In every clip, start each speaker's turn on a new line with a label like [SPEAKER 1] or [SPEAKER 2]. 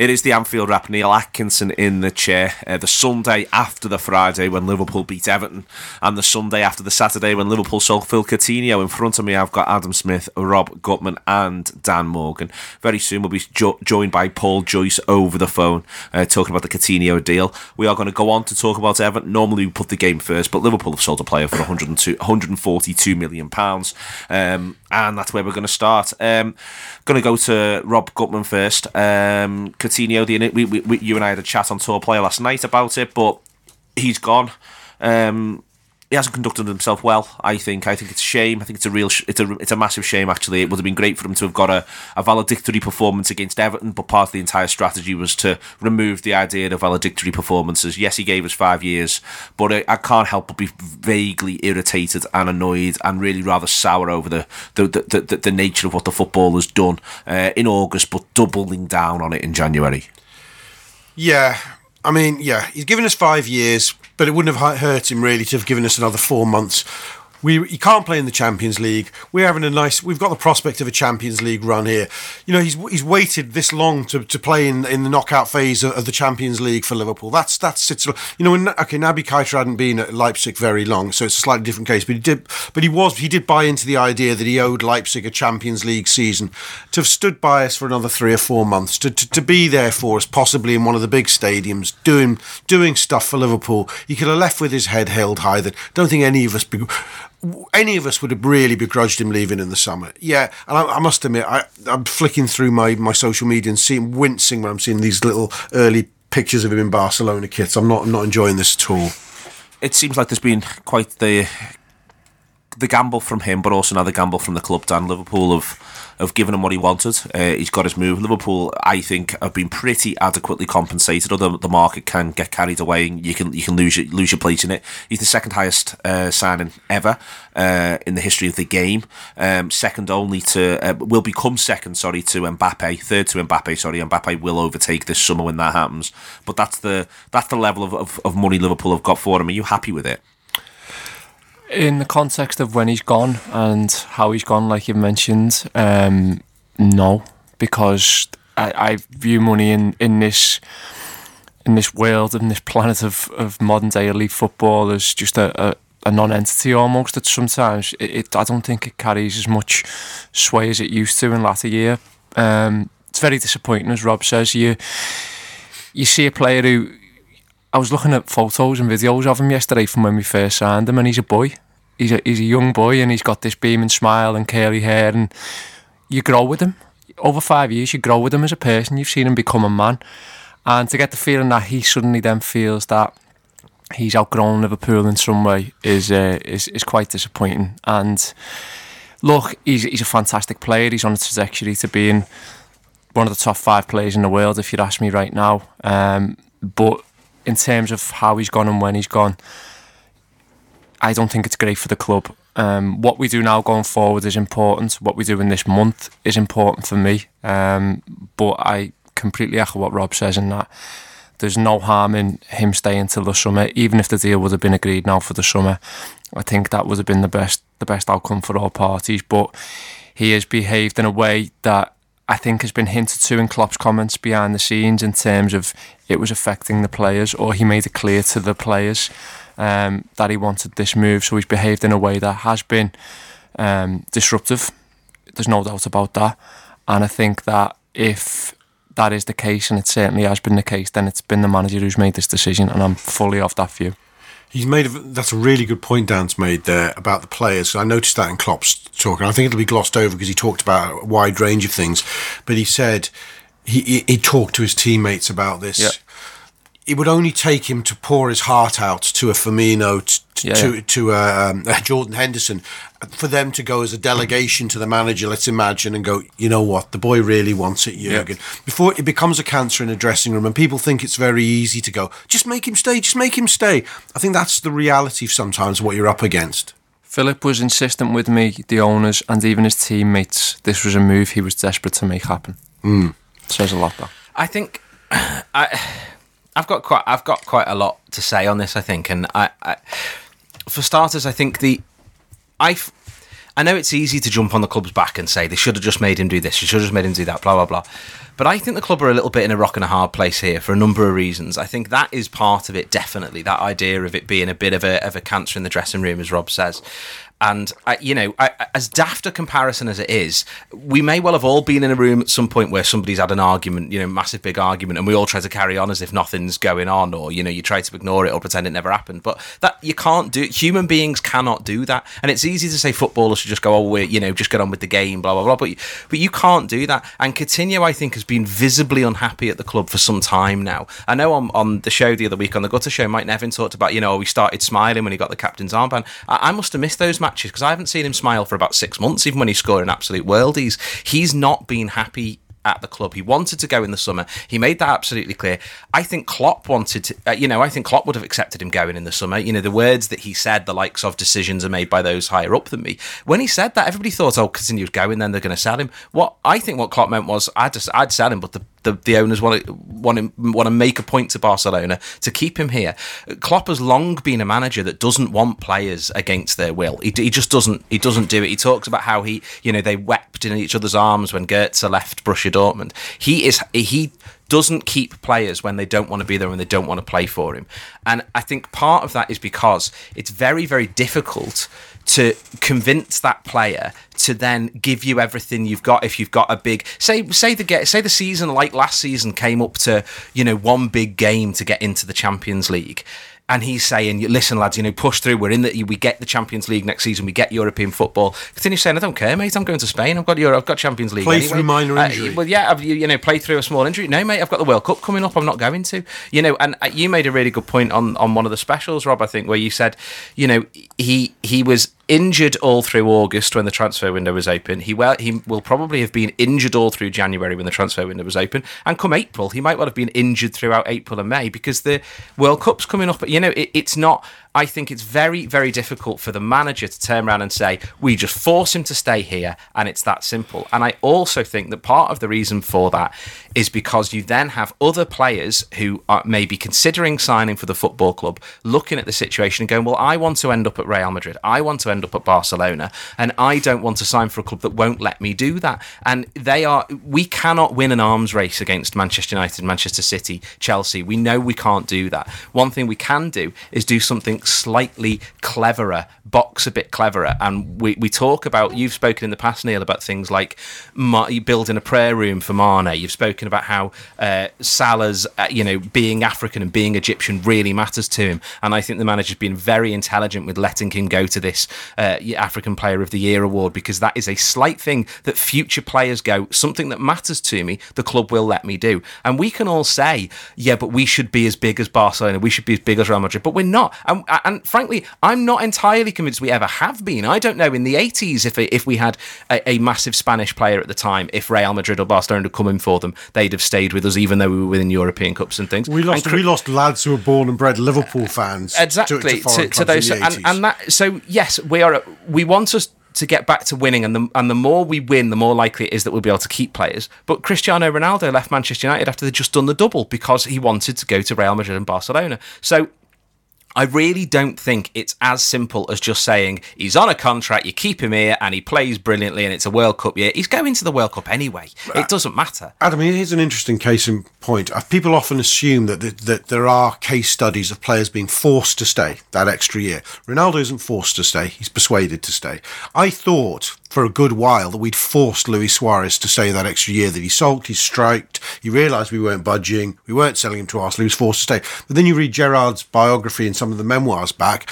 [SPEAKER 1] It is the Anfield wrap. Neil Atkinson in the chair. Uh, the Sunday after the Friday when Liverpool beat Everton, and the Sunday after the Saturday when Liverpool sold Phil Coutinho. In front of me, I've got Adam Smith, Rob Gutmann, and Dan Morgan. Very soon, we'll be jo- joined by Paul Joyce over the phone, uh, talking about the Coutinho deal. We are going to go on to talk about Everton. Normally, we put the game first, but Liverpool have sold a player for 102, 142 million pounds, um, and that's where we're going to start. Um, going to go to Rob Gutmann first. Um, Coutinho, the we, we, you and I had a chat on tour player last night about it, but he's gone. Um, he hasn't conducted himself well. I think. I think it's a shame. I think it's a real. Sh- it's a. It's a massive shame. Actually, it would have been great for him to have got a, a valedictory performance against Everton. But part of the entire strategy was to remove the idea of valedictory performances. Yes, he gave us five years, but I, I can't help but be vaguely irritated and annoyed and really rather sour over the the the, the, the nature of what the football has done uh, in August, but doubling down on it in January.
[SPEAKER 2] Yeah, I mean, yeah, he's given us five years, but it wouldn't have hurt him really to have given us another four months we he can't play in the Champions League. We're having a nice. We've got the prospect of a Champions League run here. You know, he's he's waited this long to, to play in, in the knockout phase of, of the Champions League for Liverpool. That's that's it's you know. Okay, Naby Keita hadn't been at Leipzig very long, so it's a slightly different case. But he did. But he was he did buy into the idea that he owed Leipzig a Champions League season. To have stood by us for another three or four months, to, to, to be there for us, possibly in one of the big stadiums, doing doing stuff for Liverpool. He could have left with his head held high. That don't think any of us. Be, any of us would have really begrudged him leaving in the summer. Yeah, and I, I must admit, I, am flicking through my, my social media and seeing wincing when I'm seeing these little early pictures of him in Barcelona kits. I'm not I'm not enjoying this at all.
[SPEAKER 1] It seems like there's been quite the the gamble from him, but also another gamble from the club. Dan Liverpool have have given him what he wanted. Uh, he's got his move. Liverpool, I think, have been pretty adequately compensated. Although the market can get carried away, and you can you can lose your, lose your place in it. He's the second highest uh, signing ever uh, in the history of the game. Um, second only to uh, will become second, sorry, to Mbappe. Third to Mbappe. Sorry, Mbappe will overtake this summer when that happens. But that's the that's the level of, of, of money Liverpool have got for him. Are you happy with it?
[SPEAKER 3] In the context of when he's gone and how he's gone, like you mentioned, um, no, because I, I, view money in, in this in this world in this planet of, of modern day elite football as just a, a, a non-entity almost. That sometimes it, it, I don't think it carries as much sway as it used to in latter year. Um, it's very disappointing, as Rob says. You you see a player who I was looking at photos and videos of him yesterday from when we first signed him, and he's a boy. He's a he's a young boy, and he's got this beaming smile and curly hair, and you grow with him. Over five years, you grow with him as a person. You've seen him become a man, and to get the feeling that he suddenly then feels that he's outgrown Liverpool in some way is uh, is is quite disappointing. And look, he's he's a fantastic player. He's on a trajectory to being one of the top five players in the world, if you'd ask me right now. Um, but in terms of how he's gone and when he's gone, I don't think it's great for the club. Um, what we do now going forward is important. What we do in this month is important for me. Um, but I completely echo what Rob says in that there's no harm in him staying till the summer, even if the deal would have been agreed now for the summer. I think that would have been the best the best outcome for all parties. But he has behaved in a way that I think has been hinted to in Klopp's comments behind the scenes in terms of it was affecting the players, or he made it clear to the players um, that he wanted this move. So he's behaved in a way that has been um, disruptive. There's no doubt about that. And I think that if that is the case, and it certainly has been the case, then it's been the manager who's made this decision, and I'm fully of that view.
[SPEAKER 2] He's made a, that's a really good point Dan's made there about the players. I noticed that in Klopp's talk, and I think it'll be glossed over because he talked about a wide range of things. But he said he he, he talked to his teammates about this. It would only take him to pour his heart out to a Firmino, t-
[SPEAKER 3] Yeah,
[SPEAKER 2] to
[SPEAKER 3] yeah.
[SPEAKER 2] to a, um, a Jordan Henderson, for them to go as a delegation to the manager. Let's imagine and go. You know what? The boy really wants it, Jurgen. Before it becomes a cancer in a dressing room, and people think it's very easy to go. Just make him stay. Just make him stay. I think that's the reality of sometimes what you're up against.
[SPEAKER 3] Philip was insistent with me, the owners, and even his teammates. This was a move he was desperate to make happen. Says a lot, though.
[SPEAKER 4] I think I, I've got quite I've got quite a lot to say on this. I think, and I, I for starters, I think the I. I know it's easy to jump on the club's back and say they should have just made him do this, they should have just made him do that, blah blah blah. But I think the club are a little bit in a rock and a hard place here for a number of reasons. I think that is part of it, definitely. That idea of it being a bit of a of a cancer in the dressing room, as Rob says. And you know, I, as daft a comparison as it is, we may well have all been in a room at some point where somebody's had an argument, you know, massive big argument, and we all try to carry on as if nothing's going on, or you know, you try to ignore it or pretend it never happened. But that you can't do. Human beings cannot do that, and it's easy to say footballers should just go, oh, we you know, just get on with the game, blah blah blah. But you, but you can't do that. And Coutinho, I think, has been visibly unhappy at the club for some time now. I know on on the show the other week on the Gutter Show, Mike Nevin talked about, you know, we started smiling when he got the captain's armband. I, I must have missed those matches because I haven't seen him smile for about six months, even when he scored an absolute worldies. He's he's not been happy at the club. He wanted to go in the summer. He made that absolutely clear. I think Klopp wanted to, uh, you know, I think Klopp would have accepted him going in the summer. You know, the words that he said, the likes of decisions are made by those higher up than me. When he said that, everybody thought, oh, Coutinho's going, then they're going to sell him. What I think what Klopp meant was, I'd, just, I'd sell him, but the the, the owners want to want to want to make a point to Barcelona to keep him here. Klopp has long been a manager that doesn't want players against their will. He, he just doesn't he doesn't do it. He talks about how he you know they wept in each other's arms when Goetze left Borussia Dortmund. He is he doesn't keep players when they don't want to be there and they don't want to play for him. And I think part of that is because it's very very difficult to convince that player to then give you everything you've got if you've got a big say say the get say the season like last season came up to you know one big game to get into the Champions League and he's saying, "Listen, lads, you know, push through. We're in the, we get the Champions League next season. We get European football." Coutinho saying, "I don't care, mate. I'm going to Spain. I've got Euro, I've got Champions League.
[SPEAKER 2] Play
[SPEAKER 4] anyway.
[SPEAKER 2] through minor
[SPEAKER 4] Uh,
[SPEAKER 2] injury.
[SPEAKER 4] well, yeah, I've, you, you know, play through a small injury. No, mate, I've got the World Cup coming up. I'm not going to. You know, and uh, you made a really good point on on one of the specials, Rob. I think where you said, you know, he he was injured all through August when the transfer window was open. He well, he will probably have been injured all through January when the transfer window was open, and come April, he might well have been injured throughout April and May because the World Cup's coming up. You know, it, it's not. I think it's very, very difficult for the manager to turn around and say, we just force him to stay here, and it's that simple. And I also think that part of the reason for that is because you then have other players who are maybe considering signing for the football club, looking at the situation and going, well, I want to end up at Real Madrid, I want to end up at Barcelona, and I don't want to sign for a club that won't let me do that. And they are, we cannot win an arms race against Manchester United, Manchester City, Chelsea. We know we can't do that. One thing we can do is do something slightly cleverer, box a bit cleverer. And we, we talk about, you've spoken in the past, Neil, about things like building a prayer room for Mane. You've spoken about how uh, Salah's, uh, you know, being African and being Egyptian really matters to him. And I think the manager's been very intelligent with letting him go to this uh, African Player of the Year award because that is a slight thing that future players go, something that matters to me, the club will let me do. And we can all say, yeah, but we should be as big as Barcelona, we should be as big as Real Madrid, but we're not. And, and frankly, I'm not entirely convinced we ever have been. I don't know in the 80s if if we had a, a massive Spanish player at the time, if Real Madrid or Barcelona had come in for them, they'd have stayed with us, even though we were winning European Cups and things.
[SPEAKER 2] We lost.
[SPEAKER 4] And
[SPEAKER 2] we lost lads who were born and bred Liverpool uh, fans. to-
[SPEAKER 4] exactly
[SPEAKER 2] to, foreign clubs
[SPEAKER 4] those
[SPEAKER 2] in the
[SPEAKER 4] and, and that so yes we are we want us to get back to winning and the and the more we win the more likely it is that we'll be able to keep players but Cristiano Ronaldo left Manchester United after they'd just done the double because he wanted to go to Real Madrid and Barcelona so I really don't think it's as simple as just saying he's on a contract, you keep him here, and he plays brilliantly, and it's a World Cup year. He's going to the World Cup anyway. It doesn't matter.
[SPEAKER 2] Adam, here's an interesting case in point. Uh, People often assume that, that that there are case studies of players being forced to stay that extra year. Ronaldo isn't forced to stay; he's persuaded to stay. I thought for a good while that we'd forced Luis Suarez to stay that extra year. That he sulked, he striked, he realised we weren't budging, we weren't selling him to Arsenal. He was forced to stay. But then you read Gerrard's biography and some of the memoirs back.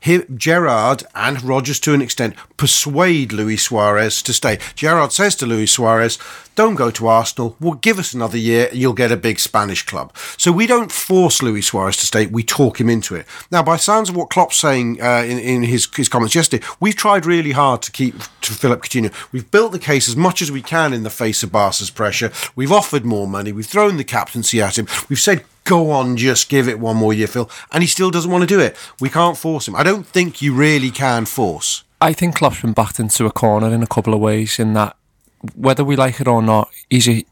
[SPEAKER 2] He, Gerrard and Rodgers, to an extent, persuade Luis Suarez to stay. Gerrard says to Luis Suarez, "Don't go to Arsenal. Well, give us another year, and you'll get a big Spanish club." So we don't force Luis Suarez to stay; we talk him into it. Now, by sounds of what Klopp's saying uh, in, in his his comments yesterday, we've tried really hard to keep to Philip Coutinho. We've built the case as much as we can in the face of Barca's pressure. We've offered more money. We've thrown the captaincy at him. We've said go on, just give it one more year, Phil. And he still doesn't want to do it. We can't force him. I don't think you really can force.
[SPEAKER 3] I think Klopp's been backed into a corner in a couple of ways. In that, whether we like it or not, he's a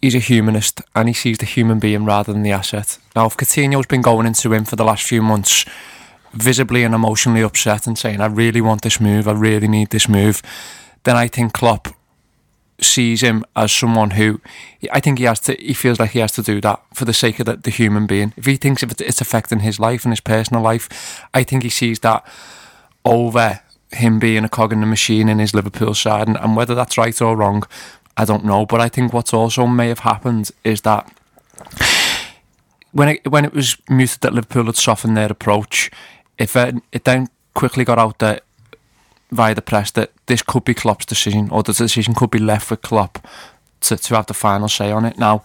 [SPEAKER 3] he's a humanist and he sees the human being rather than the asset. Now, if Coutinho's been going into him for the last few months, visibly and emotionally upset and saying, I really want this move, I really need this move, then I think Klopp sees him as someone who I think he has to he feels like he has to do that for the sake of the, the human being. If he thinks if it's affecting his life and his personal life I think he sees that over him being a cog in the machine in his Liverpool side. And, and whether that's right or wrong I don't know. But I think what's also may have happened is that when it, when it was muted that Liverpool had softened their approach if it, it then quickly got out that via the press that this could be Klopp's decision or the decision could be left with Klopp to, to have the final say on it. Now,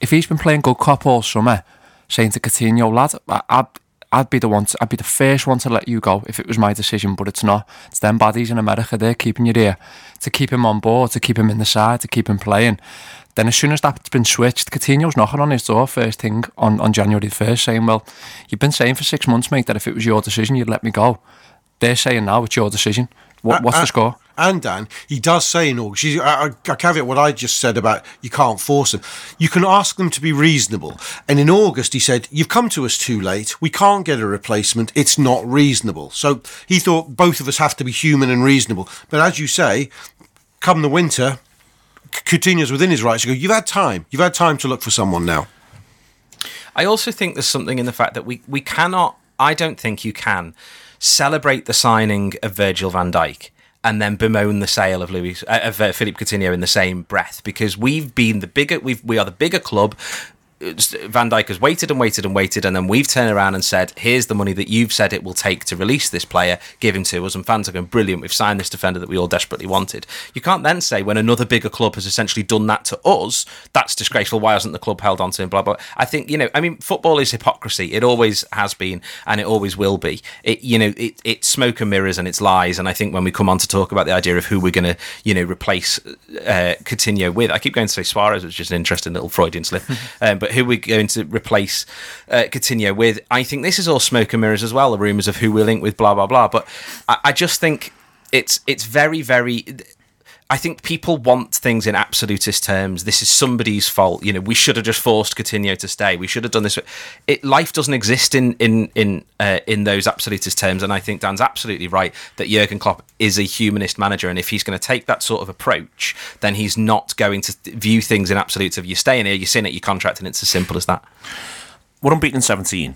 [SPEAKER 3] if he's been playing good cop all summer, saying to Coutinho, lad, I'd, I'd be the one, to, I'd be the first one to let you go if it was my decision, but it's not. It's them baddies in America, they're keeping you there to keep him on board, to keep him in the side, to keep him playing. Then as soon as that's been switched, Coutinho's knocking on his door first thing on, on January 1st saying, well, you've been saying for six months, mate, that if it was your decision, you'd let me go. They're saying now it's your decision. What, what's
[SPEAKER 2] Uh,
[SPEAKER 3] the score?
[SPEAKER 2] And Dan, he does say in August, you- I, I, I caveat what I just said about you can't force them. You can ask them to be reasonable. And in August, he said, You've come to us too late. We can't get a replacement. It's not reasonable. So he thought both of us have to be human and reasonable. But as you say, come the winter, C- Coutinho's within his rights to go, You've had time. You've had time to look for someone now.
[SPEAKER 4] I also think there's something in the fact that we, we cannot, I don't think you can celebrate the signing of Virgil van Dijk and then bemoan the sale of Louis uh, of uh, Philippe Coutinho in the same breath because we've been the bigger we've we are the bigger club Van Dijk has waited and waited and waited, and then we've turned around and said, "Here's the money that you've said it will take to release this player. Give him to us." And fans are going, "Brilliant! We've signed this defender that we all desperately wanted." You can't then say when another bigger club has essentially done that to us, that's disgraceful. Why hasn't the club held on to him? Blah blah. I think you know. I mean, football is hypocrisy. It always has been, and it always will be. It you know, it, it's smoke and mirrors and it's lies. And I think when we come on to talk about the idea of who we're going to you know replace uh, Coutinho with, I keep going to say Suarez, which is an interesting little Freudian slip. um, but who we're going to replace uh, Coutinho with, I think this is all smoke and mirrors as well. The rumours of who we're linked with, blah blah blah. But I, I just think it's it's very very. I think people want things in absolutist terms. This is somebody's fault. You know, we should have just forced Coutinho to stay. We should have done this. It, life doesn't exist in in in uh, in those absolutist terms. And I think Dan's absolutely right that Jurgen Klopp is a humanist manager. And if he's going to take that sort of approach, then he's not going to view things in absolutes of you're staying here, you're sitting at your contract, and it's as simple as that.
[SPEAKER 1] we're unbeaten in 17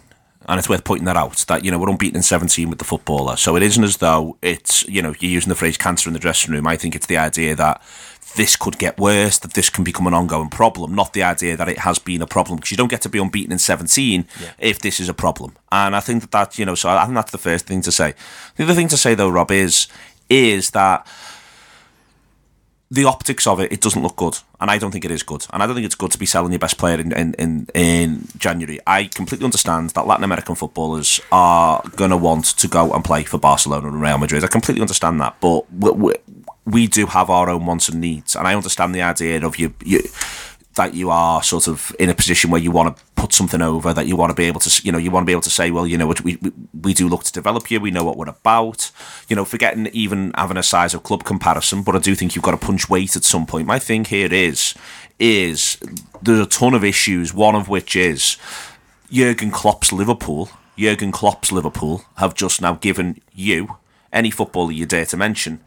[SPEAKER 1] and it's worth pointing that out that you know we're unbeaten in 17 with the footballer. So it isn't as though it's you know you're using the phrase cancer in the dressing room. I think it's the idea that this could get worse that this can become an ongoing problem not the idea that it has been a problem because you don't get to be unbeaten in 17 if this is a problem. And i think that that you know so i think that's the first thing to say. The other thing to say though rob is is that the optics of it, it doesn't look good, and I don't think it is good, and I don't think it's good to be selling your best player in in, in, in January. I completely understand that Latin American footballers are going to want to go and play for Barcelona and Real Madrid. I completely understand that, but we, we, we do have our own wants and needs, and I understand the idea of you you that you are sort of in a position where you want to put something over that you want to be able to you know you want to be able to say well you know we, we, we do look to develop you we know what we're about. You know forgetting even having a size of club comparison but I do think you've got to punch weight at some point. My thing here is is there's a ton of issues one of which is Jurgen Klopp's Liverpool. Jurgen Klopp's Liverpool have just now given you any footballer you dare to mention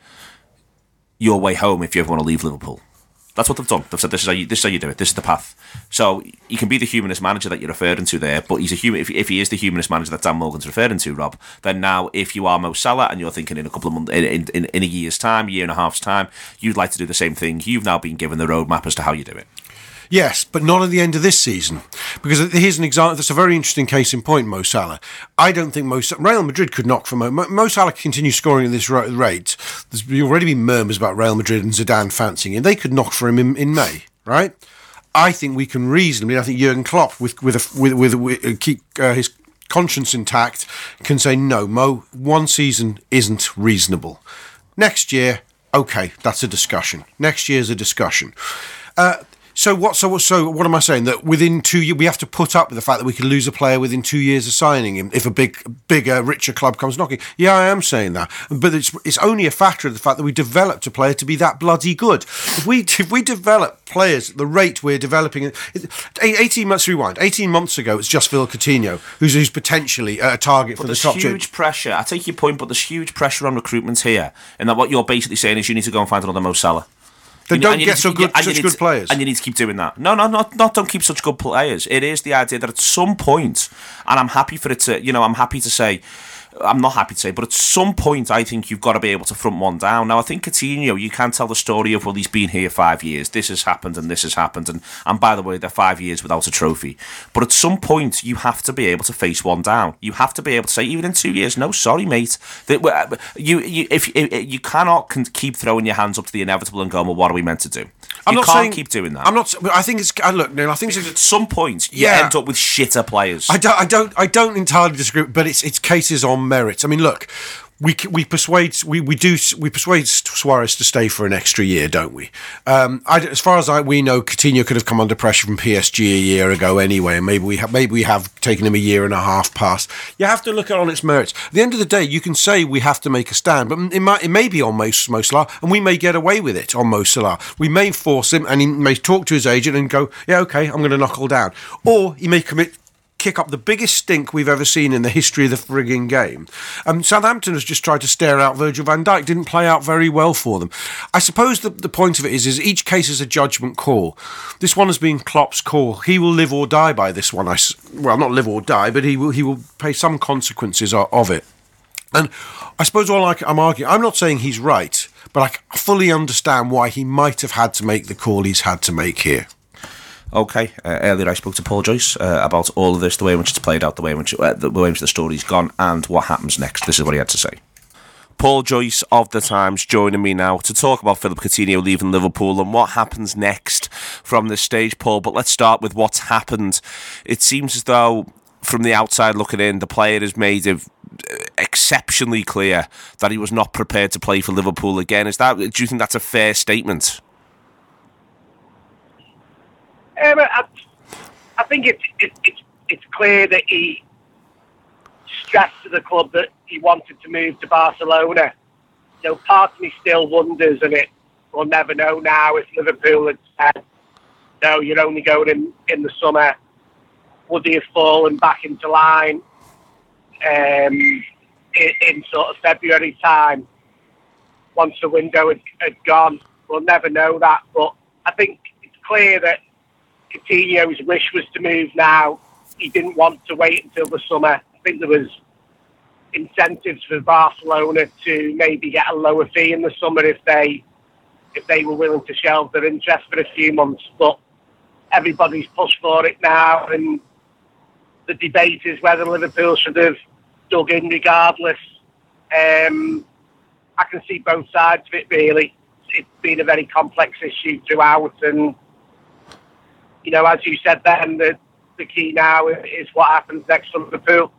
[SPEAKER 1] your way home if you ever want to leave Liverpool that's what they've done. They've said this is how you this is how you do it. This is the path. So he can be the humanist manager that you're referring to there, but he's a human. If, if he is the humanist manager that Dan Morgan's referring to, Rob, then now if you are Mo Salah and you're thinking in a couple of months, in, in, in a year's time, year and a half's time, you'd like to do the same thing. You've now been given the roadmap as to how you do it.
[SPEAKER 2] Yes, but not at the end of this season. Because here's an example. That's a very interesting case in point, Mo Salah. I don't think Mo Real Madrid could knock for Mo. Mo, Salah continue scoring at this rate. There's already been murmurs about Real Madrid and Zidane fancying him. They could knock for him in, in May, right? I think we can reasonably. I think Jurgen Klopp, with with a, with, with, with keep uh, his conscience intact, can say no. Mo, one season isn't reasonable. Next year, okay, that's a discussion. Next year's a discussion. Uh, So what? So what? so what am I saying? That within two years we have to put up with the fact that we could lose a player within two years of signing him if a big, bigger, richer club comes knocking. Yeah, I am saying that, but it's it's only a factor of the fact that we developed a player to be that bloody good. If we if we develop players at the rate we're developing, it, eighteen months rewind. Eighteen months ago, it's just Phil Coutinho who's who's potentially a target
[SPEAKER 1] But
[SPEAKER 2] for the top.
[SPEAKER 1] there's
[SPEAKER 2] huge
[SPEAKER 1] pressure. I take your point, but there's huge pressure on recruitment here, and that what you're basically saying is you need to go and find another Mo Salah.
[SPEAKER 2] Don't
[SPEAKER 1] you
[SPEAKER 2] get so good, such good
[SPEAKER 1] to-
[SPEAKER 2] players.
[SPEAKER 1] and you need to keep doing that. No, no, not not don't keep such good players. It is the idea that at some point, and I'm happy for it to, you know, I'm happy to say. I'm not happy to say, but at some point, I think you've got to be able to front one down. Now, I think Coutinho, you can tell the story of well, he's been here five years. This has happened, and this has happened, and and by the way, they're five years without a trophy. But at some point, you have to be able to face one down. You have to be able to say, even in two years, no, sorry, mate. That uh, you you if, if you cannot keep throwing your hands up to the inevitable and going, well, what are we meant to do?
[SPEAKER 2] I'm
[SPEAKER 1] you
[SPEAKER 2] not
[SPEAKER 1] can't
[SPEAKER 2] saying
[SPEAKER 1] keep doing that.
[SPEAKER 2] I'm not. I think it's. uh, Look, Neil. I think it's.
[SPEAKER 1] At some point, you
[SPEAKER 2] Yeah.
[SPEAKER 1] end up with shitter players.
[SPEAKER 2] I don't, I don't, I don't entirely disagree, but it's it's cases on merit. I mean, look, we we persuade we, we do we persuade Suarez to stay for an extra year, don't we? Um, I, as far as I, we know, Coutinho could have come under pressure from PSG a year ago anyway, and maybe we have maybe we have taken him a year and a half past. You have to look at it on its merits. At the end of the day, you can say we have to make a stand, but it might it may be on Mo, Salah, and we may get away with it on Mo Salah. We may force him, and he may talk to his agent and go, "Yeah, okay, I'm going to knuckle down," or he may commit kick up the biggest stink we've ever seen in the history of the frigging game. Um, Southampton has just tried to stare out Virgil van Dijk. Didn't play out very well for them. I suppose the, the point of it is, is each case is a judgment call. This one has been Klopp's call. He will live or die by this one. I well, not live or die, but he will he will pay some consequences of, of it. And I suppose all I, am arguing, I'm not saying he's right, but I fully understand why he might have had to make the call he's had to make here.
[SPEAKER 1] Okay. Uh, earlier, I spoke to Paul Joyce uh, about all of this, the way in which it's played out, the way in which uh, the way in which the story's gone, and what happens next. This is what he had to say. Paul Joyce of the Times joining me now to talk about Philip Coutinho leaving Liverpool and what happens next from this stage, Paul. But let's start with what's happened. It seems as though, from the outside looking in, the player has made it exceptionally clear that he was not prepared to play for Liverpool again. Is that? Do you think that's a fair statement?
[SPEAKER 5] Um, I, I think it's it, it's it's clear that he stressed to the club that he wanted to move to Barcelona. So part of me still wonders, and it we'll never know now if Liverpool had said, "No, you're only going in in the summer." Would he have fallen back into line um, in, in sort of February time once the window had, had gone? We'll never know that, but I think it's clear that Coutinho's wish was to move now. He didn't want to wait until the summer. I think there was incentives for Barcelona to maybe get a lower fee in the summer if they if they were willing to shelve their interest for a few months. But everybody's pushed for it now, and the debate is whether Liverpool should have dug in regardless. Um, I can see both sides of it really. It's been a very complex issue throughout, and you know, as you said then, the, the key now is what happens next for Liverpool.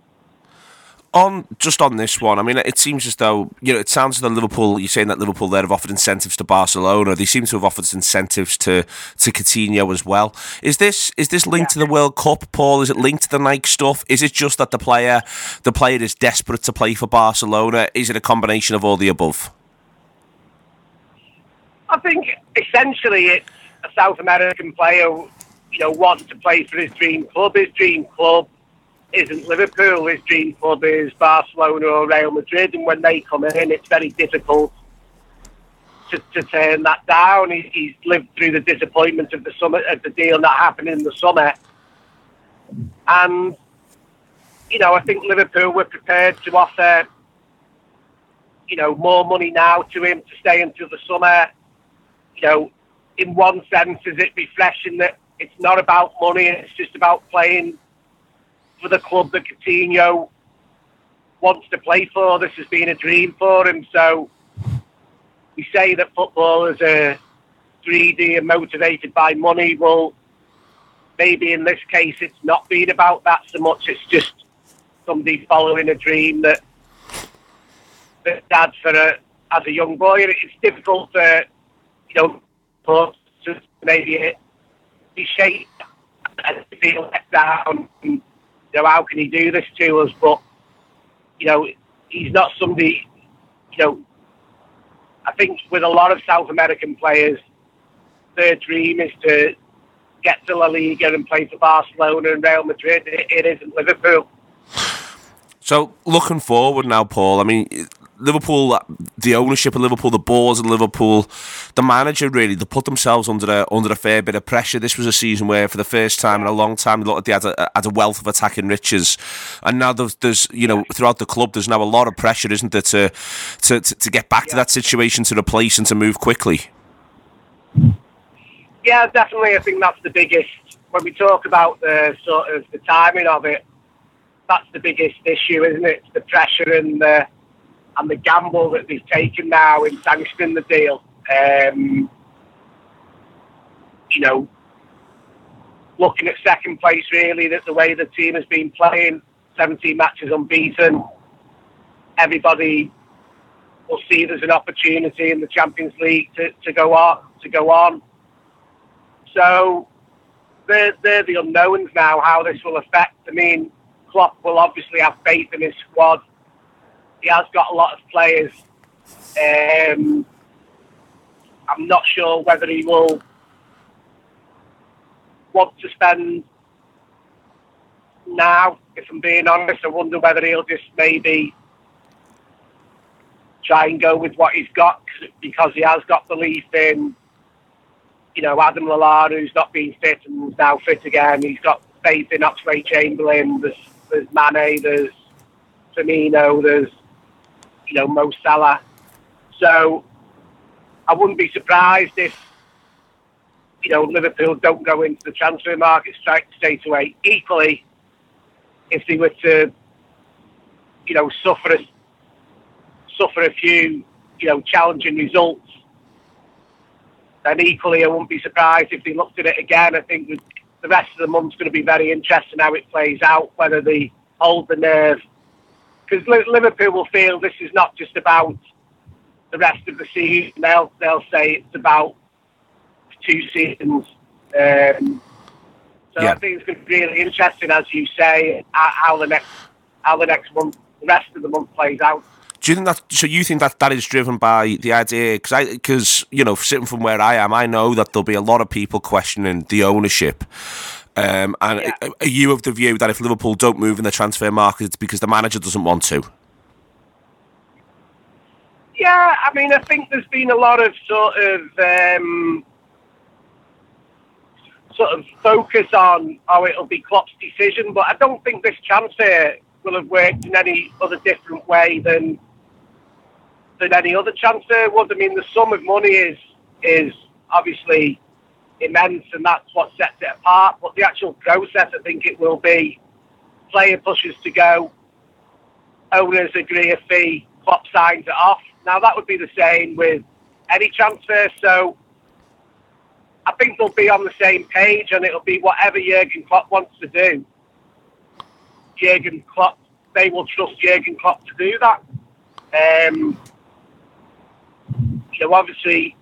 [SPEAKER 1] on just on this one, I mean, it seems as though you know it sounds as though Liverpool. You're saying that Liverpool there have offered incentives to Barcelona. They seem to have offered incentives to to Coutinho as well. Is this is this linked to the World Cup, Paul? Is it linked to the Nike stuff? Is it just that the player the player is desperate to play for Barcelona? Is it a combination of all the above?
[SPEAKER 5] I think essentially it's a South American player, you know, wants to play for his dream club. His dream club isn't Liverpool. His dream club is Barcelona or Real Madrid, and when they come in, it's very difficult to, to turn that down. He, he's lived through the disappointment of the summer of the deal not happening in the summer, and you know, I think Liverpool were prepared to offer, you know, more money now to him to stay until the summer. You know, in one sense, is it refreshing that it's not about money, it's just about playing for the club that Coutinho wants to play for. This has been a dream for him. So we say that footballers are greedy and motivated by money. Well, maybe in this case, it's not been about that so much. It's just somebody following a dream that that dad for a as a young boy. It's difficult for you know maybe be shaken and feel let down. And, you know, how can he do this to us? But you know, he's not somebody. You know, I think with a lot of South American players, their dream is to get to La Liga and play for Barcelona and Real Madrid. It, it isn't Liverpool.
[SPEAKER 1] So looking forward now, Paul. I mean, Liverpool, the ownership of Liverpool, the boards of Liverpool, the manager really, they put themselves under a, under a fair bit of pressure. This was a season where, for the first time in a long time, they had a, had a wealth of attacking riches, and now there's, there's, you know throughout the club, there's now a lot of pressure, isn't there, to to, to, to get back yeah. to that situation, to replace and to move quickly.
[SPEAKER 5] Yeah, definitely. I think that's the biggest when we talk about the sort of the timing of it that's the biggest issue, isn't it? The pressure and the and the gamble that they've taken now in sanctioning the deal. Um, you know, looking at second place, really, that the way the team has been playing, 17 matches unbeaten, everybody will see there's an opportunity in the Champions League to, to go on. To go on. So they're, they're the unknowns now, how this will affect. I mean, Klopp will obviously have faith in his squad. He has got a lot of players. Um, I'm not sure whether he will want to spend now. If I'm being honest, I wonder whether he'll just maybe try and go with what he's got because he has got belief in, you know, Adam Lallana, who's not been fit and is now fit again. He's got faith in Oxlade Chamberlain. There's there's Mane, there's Firmino, there's you know Mo Salah. So I wouldn't be surprised if you know Liverpool don't go into the transfer market straight, away. Equally, if they were to you know suffer a, suffer a few you know challenging results, then equally I wouldn't be surprised if they looked at it again. I think the rest of the month's going to be very interesting how it plays out, whether they hold the nerve. Because Liverpool will feel this is not just about the rest of the season. They'll, they'll say it's about two seasons. Um, so yeah. I think it's going to be really interesting, as you say, how the next how the next month, the rest of the month plays out.
[SPEAKER 1] Do you think that? So you think that that is driven by the idea? Because I, because you know, sitting from where I am, I know that there'll be a lot of people questioning the ownership. Um, and yeah. are you of the view that if Liverpool don't move in the transfer market, it's because the manager doesn't want to?
[SPEAKER 5] Yeah, I mean, I think there's been a lot of sort of um, sort of focus on oh it'll be Klopp's decision, but I don't think this transfer will have worked in any other different way than than any other transfer would. I mean, the sum of money is is obviously immense, and that's what sets it apart. But the actual process, I think it will be player pushes to go, owners agree a fee, Klopp signs it off. Now that would be the same with any transfer. So I think they'll be on the same page, and it'll be whatever Jurgen Klopp wants to do. Jurgen Klopp, they will trust Jurgen Klopp to do that. Um, know, obviously,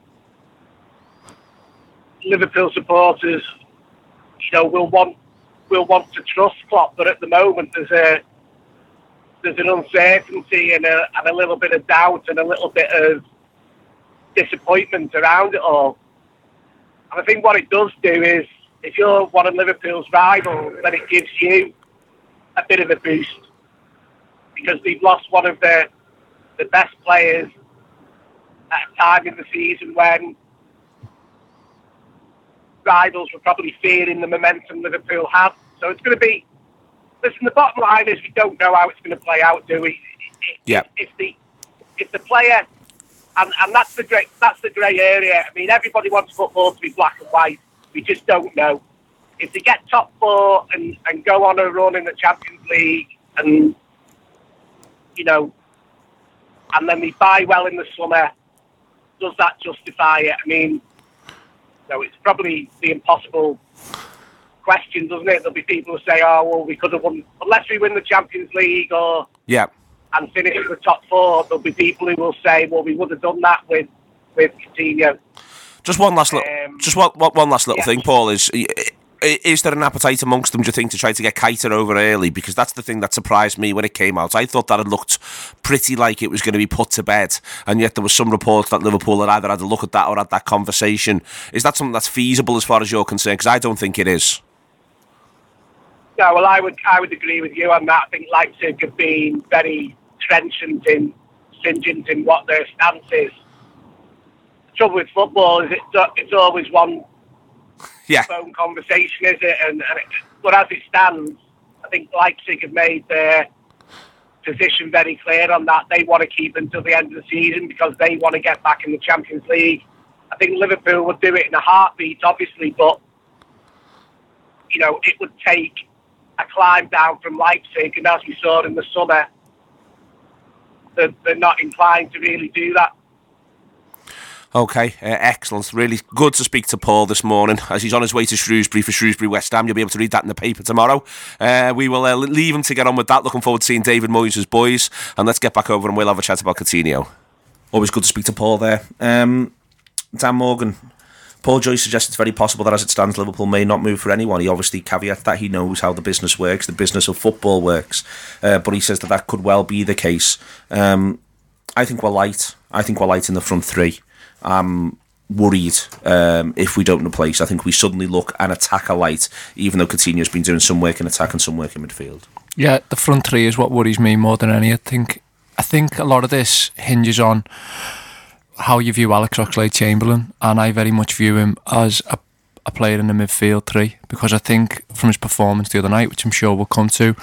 [SPEAKER 5] Liverpool supporters, you know, will want will want to trust Klopp, but at the moment there's a there's an uncertainty and a, and a little bit of doubt and a little bit of disappointment around it all. And I think what it does do is, if you're one of Liverpool's rivals, then it gives you a bit of a boost because they've lost one of the the best players at a time in the season when rivals were probably fearing the momentum Liverpool had. So it's going to be. Listen, the bottom line is we don't know how it's going to play out, do we?
[SPEAKER 1] Yeah.
[SPEAKER 5] If the if the player and, and that's the great that's the grey area. I mean, everybody wants football to be black and white. We just don't know. If they get top four and, and go on a run in the Champions League and you know, and then they buy well in the summer does that justify it? I mean, no, it's probably the impossible question, doesn't it? There'll be people who say, "Oh, well, we could have won unless we win the Champions League or
[SPEAKER 1] yeah,
[SPEAKER 5] and finish in the top four. There'll be people who will say, "Well, we would have done that with with Coutinho."
[SPEAKER 1] Just one last little,
[SPEAKER 5] Um,
[SPEAKER 1] just one, one, one last little
[SPEAKER 5] yeah.
[SPEAKER 1] thing, Paul. Is is there an appetite amongst them? Do you think to try to get Keita over early? Because that's the thing that surprised me when it came out. I thought that it looked pretty like it was going to be put to bed, and yet there was some reports that Liverpool had either had a look at that or had that conversation. Is that something that's feasible as far as you're concerned? Because I don't think it is.
[SPEAKER 5] No, well, I would I would agree with you on that. I think Leipzig have been very trenchant in stringent in what their stance is. The trouble with football is it's, it's always one
[SPEAKER 1] Yeah,
[SPEAKER 5] phone conversation, is it? And, and it, but as it stands, I think Leipzig have made their position very clear on that. They want to keep until the end of the season because they want to get back in the Champions League. I think Liverpool would do it in a heartbeat, obviously, but you know it would take a climb down from Leipzig, and as we saw in the summer, they're, they're not inclined to really do that.
[SPEAKER 1] Okay, uh, excellent. Really good to speak to Paul this morning as he's on his way to Shrewsbury for Shrewsbury West Ham. You'll be able to read that in the paper tomorrow. Uh, we will uh, leave him to get on with that. Looking forward to seeing David Moyes' boys. And let's get back over and we'll have a chat about Coutinho. Always good to speak to Paul there. Um, Dan Morgan. Paul Joyce suggests it's very possible that as it stands, Liverpool may not move for anyone. He obviously caveats that he knows how the business works, the business of football works, uh, but he says that that could well be the case. Um, I think we're light. I think we're light in the front three. I'm worried um, if we don't replace. I think we suddenly look an attacker light, even though Coutinho's been doing some work in attack and some work in midfield.
[SPEAKER 3] Yeah, the front three is what worries me more than any. I think I think a lot of this hinges on how you view Alex Oxlade Chamberlain, and I very much view him as a, a player in the midfield three because I think from his performance the other night, which I'm sure we'll come to,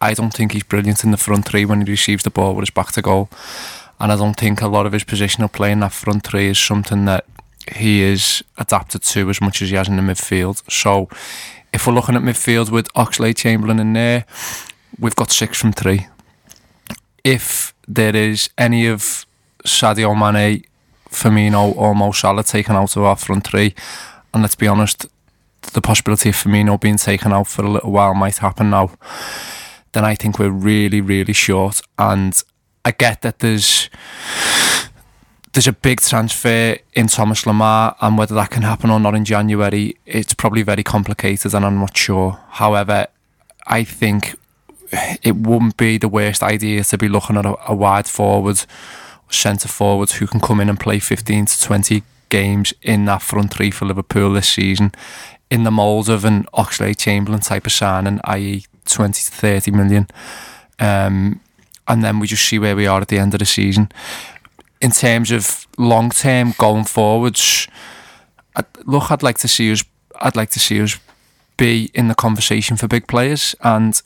[SPEAKER 3] I don't think he's brilliant in the front three when he receives the ball with his back to goal, and I don't think a lot of his positional play in that front three is something that he is adapted to as much as he has in the midfield. So if we're looking at midfield with Oxlade Chamberlain in there, we've got six from three. If there is any of Sadio Mane, Firmino, or Mo Salah taken out of our front three, and let's be honest, the possibility of Firmino being taken out for a little while might happen now, then I think we're really, really short. And I get that there's there's a big transfer in Thomas Lemar, and whether that can happen or not in January, it's probably very complicated, and I'm not sure. However, I think it wouldn't be the worst idea to be looking at a, a wide forward, centre forward who can come in and play 15 to 20 games in that front three for Liverpool this season, in the mould of an Oxlade Chamberlain type of signing, i.e., 20 to 30 million. Um, and then we just see where we are at the end of the season. In terms of long term going forwards, I'd, look, I'd like to see us. I'd like to see us be in the conversation for big players, and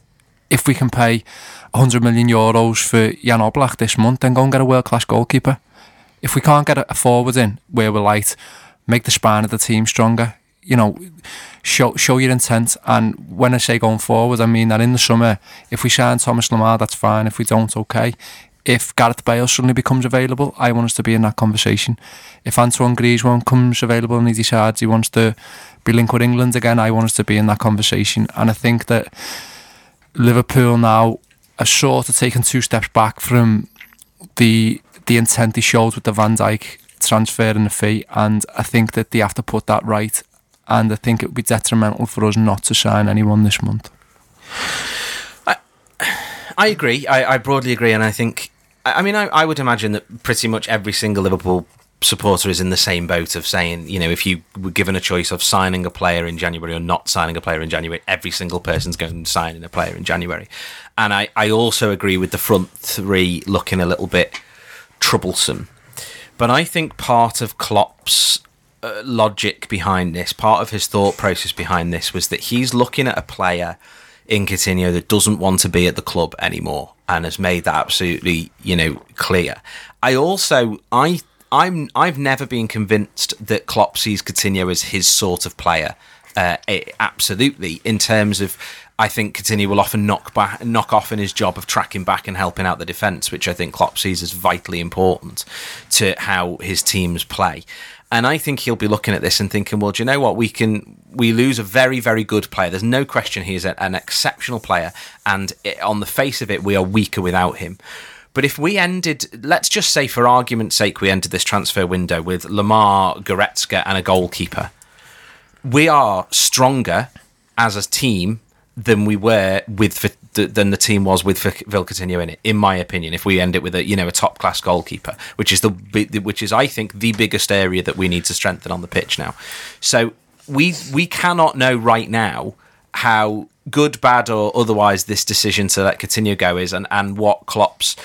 [SPEAKER 3] if we can pay 100 million euros for Jan Oblak this month, then go and get a world class goalkeeper. If we can't get a forward in where we're light, make the spine of the team stronger. You know, show show your intent. And when I say going forward, I mean that in the summer, if we sign Thomas Lemar, that's fine. If we don't, okay. If Gareth Bale suddenly becomes available, I want us to be in that conversation. If Antoine Griezmann comes available and he decides he wants to be linked with England again, I want us to be in that conversation. And I think that Liverpool now are sort of taking two steps back from the the intent he showed with the Van Dijk transfer and the fee, and I think that they have to put that right. And I think it would be detrimental for us not to sign anyone this month.
[SPEAKER 4] I I agree. I, I broadly agree, and I think. I, I mean, I, I would imagine that pretty much every single Liverpool supporter is in the same boat of saying, you know, if you were given a choice of signing a player in January or not signing a player in January, every single person's going to sign in a player in January. And I, I also agree with the front three looking a little bit troublesome. But I think part of Klopp's uh, logic behind this, part of his thought process behind this, was that he's looking at a player in Coutinho that doesn't want to be at the club anymore and has made that absolutely, you know, clear. I also I I'm I've never been convinced that Klopp sees Coutinho as his sort of player. Uh, it, absolutely, in terms of. I think Coutinho will often knock back, knock off in his job of tracking back and helping out the defence, which I think Klopp sees as vitally important to how his teams play. And I think he'll be looking at this and thinking, well, do you know what? We can we lose a very very good player. There's no question he is a, an exceptional player, and it, on the face of it, we are weaker without him. But if we ended, let's just say for argument's sake, we ended this transfer window with Lemar, Goretzka, and a goalkeeper, we are stronger as a team than we were with than the team was with Phil Coutinho in it. In my opinion, if we end it with a you know a top class goalkeeper, which is the which is I think the biggest area that we need to strengthen on the pitch now. So we we cannot know right now how good, bad, or otherwise this decision to let Coutinho go is, and and what Klopp's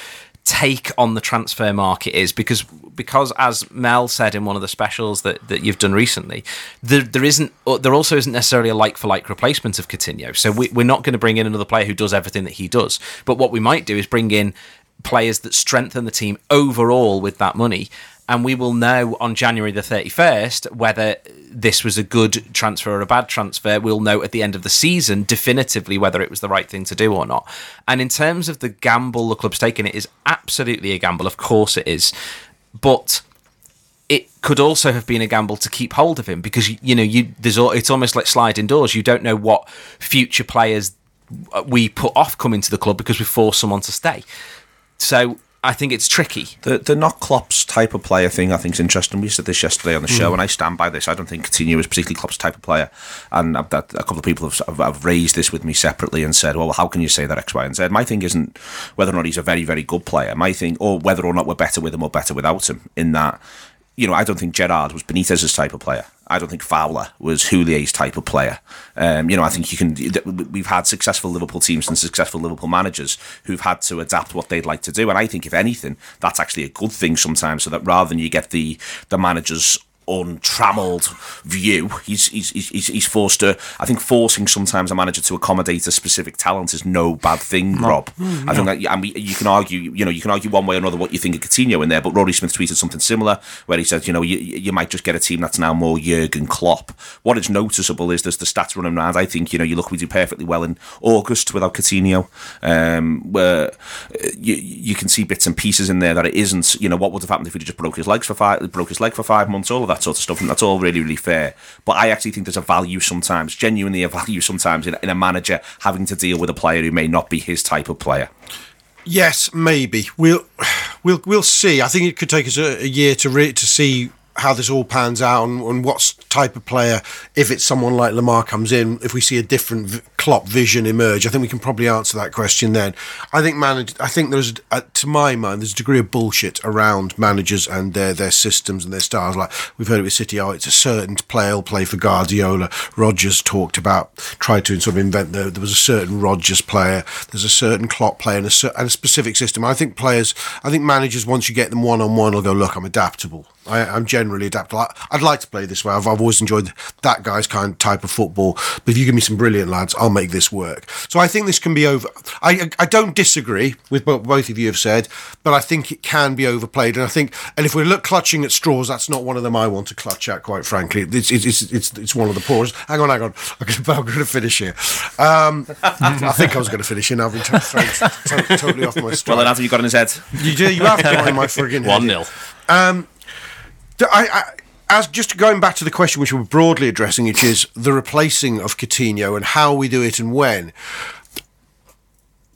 [SPEAKER 4] take on the transfer market is because because as Mel said in one of the specials that, that you've done recently, there there isn't there also isn't necessarily a like for like replacement of Coutinho. So we, we're not going to bring in another player who does everything that he does. But what we might do is bring in players that strengthen the team overall with that money and we will know on January the 31st whether this was a good transfer or a bad transfer. We'll know at the end of the season definitively whether it was the right thing to do or not. And in terms of the gamble the club's taken, it is absolutely a gamble. Of course it is. But it could also have been a gamble to keep hold of him because you know you there's it's almost like sliding doors. You don't know what future players uh, we put off coming to the club because we force someone to stay. So I think it's tricky.
[SPEAKER 1] The the not Klopp's type of player thing I think is interesting. We said this yesterday on the show, mm. and I stand by this. I don't think Coutinho is particularly Klopp's type of player, and I've, that, a couple of people have, have, raised this with me separately and said, "Well, how can you say that X, Y, and Z?" My thing isn't whether or not he's a very very good player. My thing, or whether or not we're better with him or better without him. In that, you know, I don't think Gerrard was Benitez's type of player. I don't think Fowler was Houllier's type of player. Um, you know, I think you can. We've had successful Liverpool teams and successful Liverpool managers who've had to adapt what they'd like to do, and I think if anything, that's actually a good thing sometimes. So that rather than you get the the managers untrammeled view. He's, he's he's he's forced to. I think forcing sometimes a manager to accommodate a specific talent is no bad thing, no. Rob. Mm, I think that, I mean, you can argue, you know, you can argue one way or another what you think of Coutinho in there. But Rory Smith tweeted something similar where he said, you know, you, you might just get a team that's now more Jurgen Klopp. What is noticeable is there's the stats running around. I think you know, you look, we do perfectly well in August without Coutinho, um, where uh, you you can see bits and pieces in there that it isn't. You know, what would have happened if he just broke his legs for five, broke his leg for five months, all of that sort of stuff, and that's all really, really fair. But I actually think there's a value sometimes, genuinely a value sometimes in, in a manager having to deal with a player who may not be his type of player.
[SPEAKER 2] Yes, maybe we'll we'll we'll see. I think it could take us a, a year to re- to see how this all pans out and, and what type of player, if it's someone like Lemar comes in, if we see a different v- Klopp vision emerge, I think we can probably answer that question then. I think manage, I think there's, uh, to my mind, there's a degree of bullshit around managers and their their systems and their styles. Like we've heard it with City, oh, it's a certain player will play for Guardiola. Rodgers talked about, tried to sort of invent the, there was a certain Rodgers player, there's a certain Klopp player and a, and a specific system. I think players, I think managers, once you get them one on one, will go, look, I'm adaptable. I, am generally adaptable. I'd like to play this way. I've, I've always enjoyed that guy's kind of type of football. But if you give me some brilliant lads, I'll make this work. So I think this can be over. I I don't disagree with what both of you have said, but I think it can be overplayed. And I think, and if we look clutching at straws, that's not one of them I want to clutch at. Quite frankly, it's it's it's it's, it's one of the poorest. Hang on, hang on. I'm going to finish here. Um, I think I was going to finish here. Now I've been thrown totally off my stride.
[SPEAKER 1] Well, then, have you got in his head?
[SPEAKER 2] You do. You have got in my frigging
[SPEAKER 1] one 0
[SPEAKER 2] um, I, I, as just going back to the question which we're broadly addressing, which is the replacing of Coutinho and how we do it and when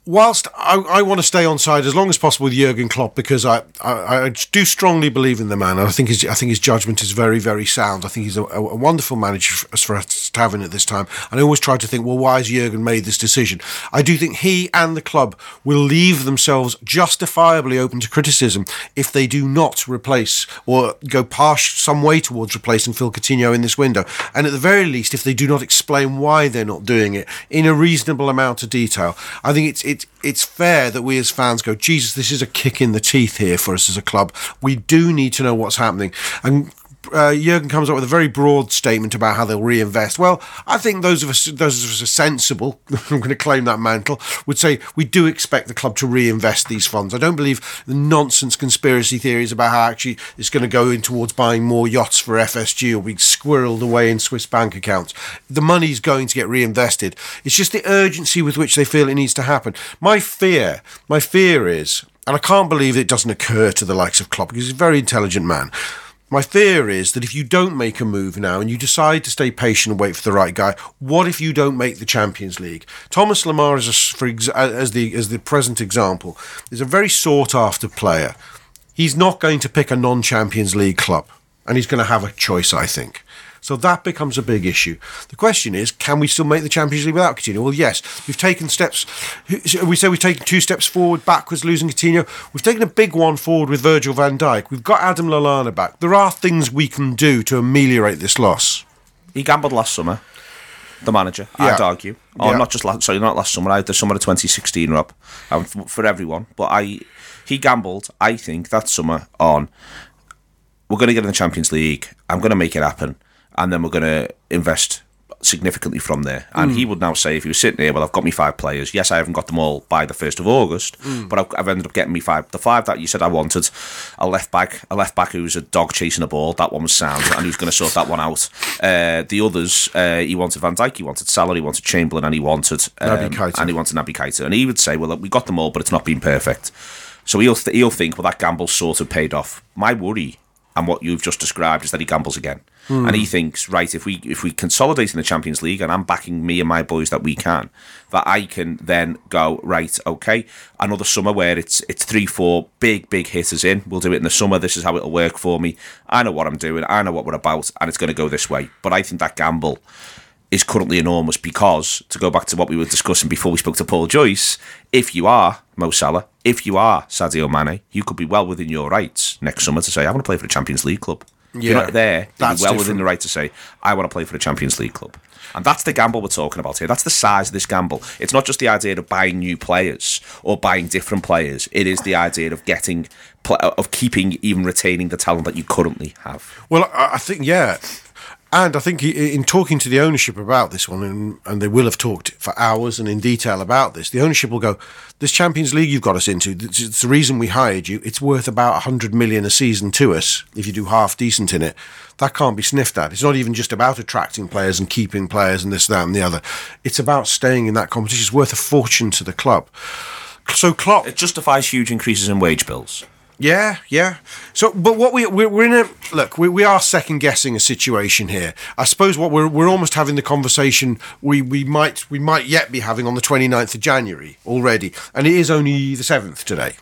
[SPEAKER 2] whilst I, I, want to stay on side as long as possible with Jurgen Klopp because I, I, I, do strongly believe in the man. I think his I think his judgment is very very sound. I think he's a, a wonderful manager for us to have at this time. And I always try to think, well, why has Jurgen made this decision? I do think he and the club will leave themselves justifiably open to criticism if they do not replace or go past some way towards replacing Phil Coutinho in this window. And at the very least, if they do not explain why they're not doing it in a reasonable amount of detail, I think it's it, it's fair that we as fans go, Jesus, this is a kick in the teeth here for us as a club. We do need to know what's happening. And uh, Jurgen comes up with a very broad statement about how they'll reinvest. Well, I think those of us, those of us are sensible. I'm going to claim that mantle. Would say we do expect the club to reinvest these funds. I don't believe the nonsense conspiracy theories about how actually it's going to go in towards buying more yachts for FSG or be squirreled away in Swiss bank accounts. The money's going to get reinvested. It's just the urgency with which they feel it needs to happen. My fear, my fear is, and I can't believe it doesn't occur to the likes of Klopp because he's a very intelligent man My fear is that if you don't make a move now and you decide to stay patient and wait for the right guy, what if you don't make the Champions League? Thomas Lemar is a, ex- as the as the present example is a very sought after player. He's not going to pick a non-Champions League club, and he's going to have a choice, I think. So that becomes a big issue. The question is, can we still make the Champions League without Coutinho? Well, yes. We've taken steps. We say we've taken two steps forward, backwards, losing Coutinho. We've taken a big one forward with Virgil van Dijk. We've got Adam Lallana back. There are things we can do to ameliorate this loss.
[SPEAKER 1] He gambled last summer. The manager,
[SPEAKER 2] Yeah.
[SPEAKER 1] I'd argue. Oh,
[SPEAKER 2] Yeah.
[SPEAKER 1] not just last. Sorry, not last summer. I, the summer of 2016, Rob, um, for everyone. But I, he gambled. I think that summer on. We're going to get in the Champions League. I'm going to make it happen, and then we're going to invest significantly from there. And he would now say, if he was sitting here, well, I've got me five players. Yes, I haven't got them all by the first of August, but I've, I've ended up getting me five. The five that you said I wanted, a left back, a left back who's a dog chasing a ball. That one was sound, and he was going to sort that one out. Uh, the others, uh, he wanted Van Dijk, he wanted Salah, he wanted Chamberlain, and he wanted um, and he wanted Naby Keita. And he would say, well, we got them all, but it's not been perfect. So he'll th- he'll think, well, that gamble sort of paid off. My worry and what you've just described is that he gambles again, and he hmm. thinks, right, if we if we consolidate in the Champions League, and I'm backing me and my boys that we can, that I can then go right, okay, another summer where it's it's three, four big big hitters in. We'll do it in the summer. This is how it'll work for me. I know what I'm doing. I know what we're about, and it's going to go this way. But I think that gamble is currently enormous because, to go back to what we were discussing before we spoke to Paul Joyce, if you are Mo Salah, if you are Sadio Mane, you could be well within your rights next summer to say, I want to play for a Champions League club. If you're not there, you'd well
[SPEAKER 2] that's
[SPEAKER 1] within the right to say, I want to play for a Champions League club. And that's the gamble we're talking about here. That's the size of this gamble. It's not just the idea of buying new players or buying different players. It is the idea of getting, of keeping, even retaining the talent that you currently have.
[SPEAKER 2] Well, I think yeah, and I think in talking to the ownership about this one, and, and they will have talked for hours and in detail about this. The ownership will go, "This Champions League you've got us into. It's the reason we hired you. It's worth about hundred million a season to us if you do half decent in it. That can't be sniffed at. It's not even just about attracting players and keeping players and this, that, and the other. It's about staying in that competition. It's worth a fortune to the club." So Klopp,
[SPEAKER 1] It justifies huge increases in wage bills.
[SPEAKER 2] Yeah, yeah. So, but what we we're, we're in a look, we, we are second guessing a situation here. I suppose what we're we're almost having the conversation we, we might we might yet be having on the 29th of January already, and it is only the seventh today.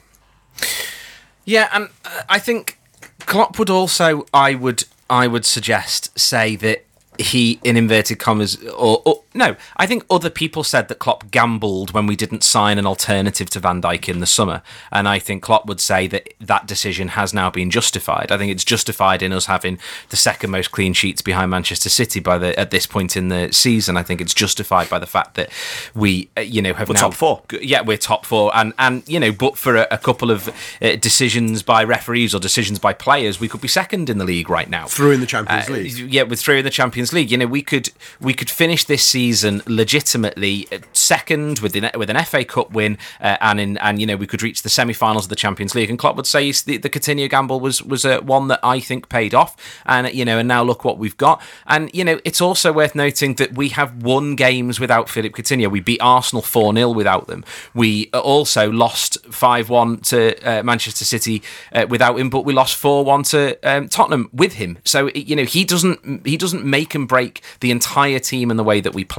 [SPEAKER 4] Yeah, and uh, I think Klopp would also, I would, I would suggest, say that he, in inverted commas, or, or no, I think other people said that Klopp gambled when we didn't sign an alternative to Van Dijk in the summer, and I think Klopp would say that that decision has now been justified. I think it's justified in us having the second most clean sheets behind Manchester City by the at this point in the season. I think it's justified by the fact that we, uh, you know, have
[SPEAKER 1] We're
[SPEAKER 4] now
[SPEAKER 1] top four.
[SPEAKER 4] Yeah, we're top four, and and you know, but for a, a couple of uh, decisions by referees or decisions by players, we could be second in the league right now.
[SPEAKER 2] Through in the Champions
[SPEAKER 4] Uh,
[SPEAKER 2] League.
[SPEAKER 4] yeah, with through in the Champions League, you know, we could we could finish this season legitimately uh, second with an with an FA Cup win, uh, and in and you know we could reach the semi-finals of the Champions League. And Klopp would say the, the Coutinho gamble was was uh, one that I think paid off, and you know, and now look what we've got. And you know, it's also worth noting that we have won games without Philip Coutinho. We beat Arsenal four 0 without them. We uh, also lost five one to uh, Manchester City uh, without him, but we lost four one to um, Tottenham with him. So you know, he doesn't he doesn't make and break the entire team in the way that we play.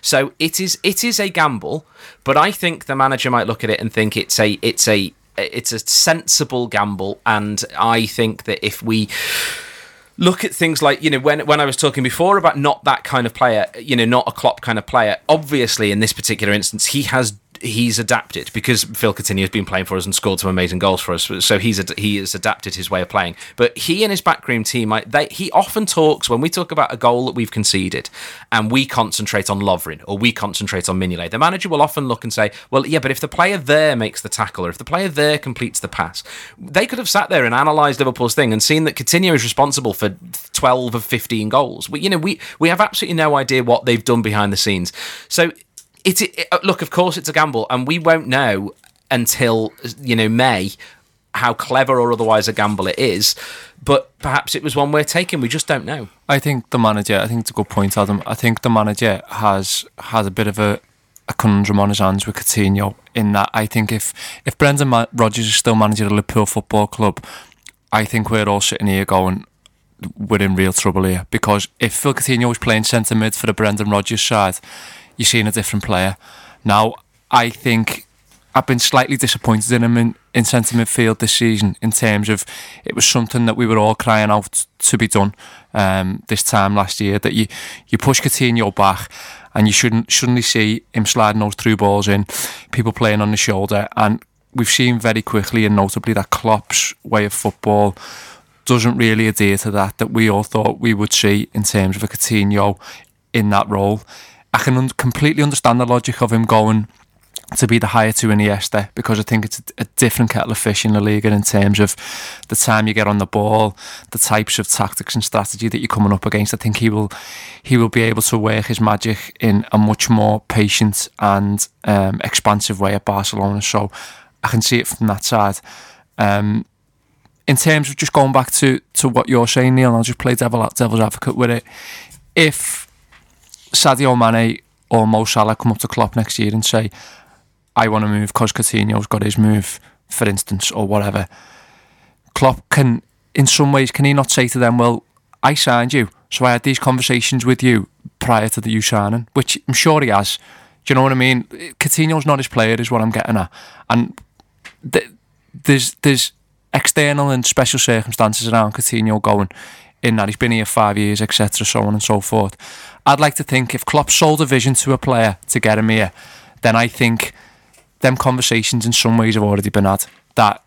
[SPEAKER 4] So it is it is a gamble, but I think the manager might look at it and think it's a it's a it's a sensible gamble, and I think that if we look at things like you know when when I was talking before about not that kind of player, you know, not a Klopp kind of player. Obviously, in this particular instance, he has he's adapted because Phil Coutinho has been playing for us and scored some amazing goals for us. So he's ad- he has adapted his way of playing. But he and his backroom team, I, they, he often talks when we talk about a goal that we've conceded, and we concentrate on Lovren or we concentrate on Mignolet. The manager will often look and say, "Well, yeah, but if the player there makes the tackle or if the player there completes the pass, they could have sat there and analysed Liverpool's thing and seen that Coutinho is responsible for 12 of 15 goals. We, you know, we we have absolutely no idea what they've done behind the scenes. So it, it uh, look, of course, it's a gamble, and we won't know until you know May how clever or otherwise a gamble it is. But perhaps it was one we're taking. We just don't know.
[SPEAKER 3] I think the manager. I think it's a good point, Adam. I think the manager has has a bit of a, a conundrum on his hands with Coutinho. In that, I think if if Brendan Ma- Rodgers is still manager of Liverpool Football Club, I think we're all sitting here going, we're in real trouble here because if Phil Coutinho was playing centre mid for the Brendan Rodgers side, you're seeing a different player. Now, I think I've been slightly disappointed in him in, in centre midfield this season in terms of it was something that we were all crying out to be done um, this time last year that you, you push Coutinho back and you shouldn't suddenly see him sliding those through balls in, people playing on the shoulder and we've seen very quickly and notably that Klopp's way of football doesn't really adhere to that that we all thought we would see in terms of a Coutinho in that role. I can un- completely understand the logic of him going to be the higher to Iniesta because I think it's a, a, different kettle of fish in the league in terms of the time you get on the ball, the types of tactics and strategy that you're coming up against. I think he will he will be able to work his magic in a much more patient and um, expansive way at Barcelona. So I can see it from that side. Um, in terms of just going back to, to what you're saying, Neil, I'll just play devil, devil's advocate with it. If Sadio Mane or Mo Salah come up to Klopp next year and say, I want to move because Coutinho's got his move, for instance, or whatever, Klopp can, in some ways, can he not say to them, well, I signed you, so I had these conversations with you prior to the you signing, which I'm sure he has. Do you know what I mean? Coutinho's not his player, is what I'm getting at. And th- there's there's external and special circumstances around Coutinho going in that he's been here five years, etc., so on and so forth. I'd like to think if Klopp sold a vision to a player to get him here, then I think them conversations in some ways have already been had. That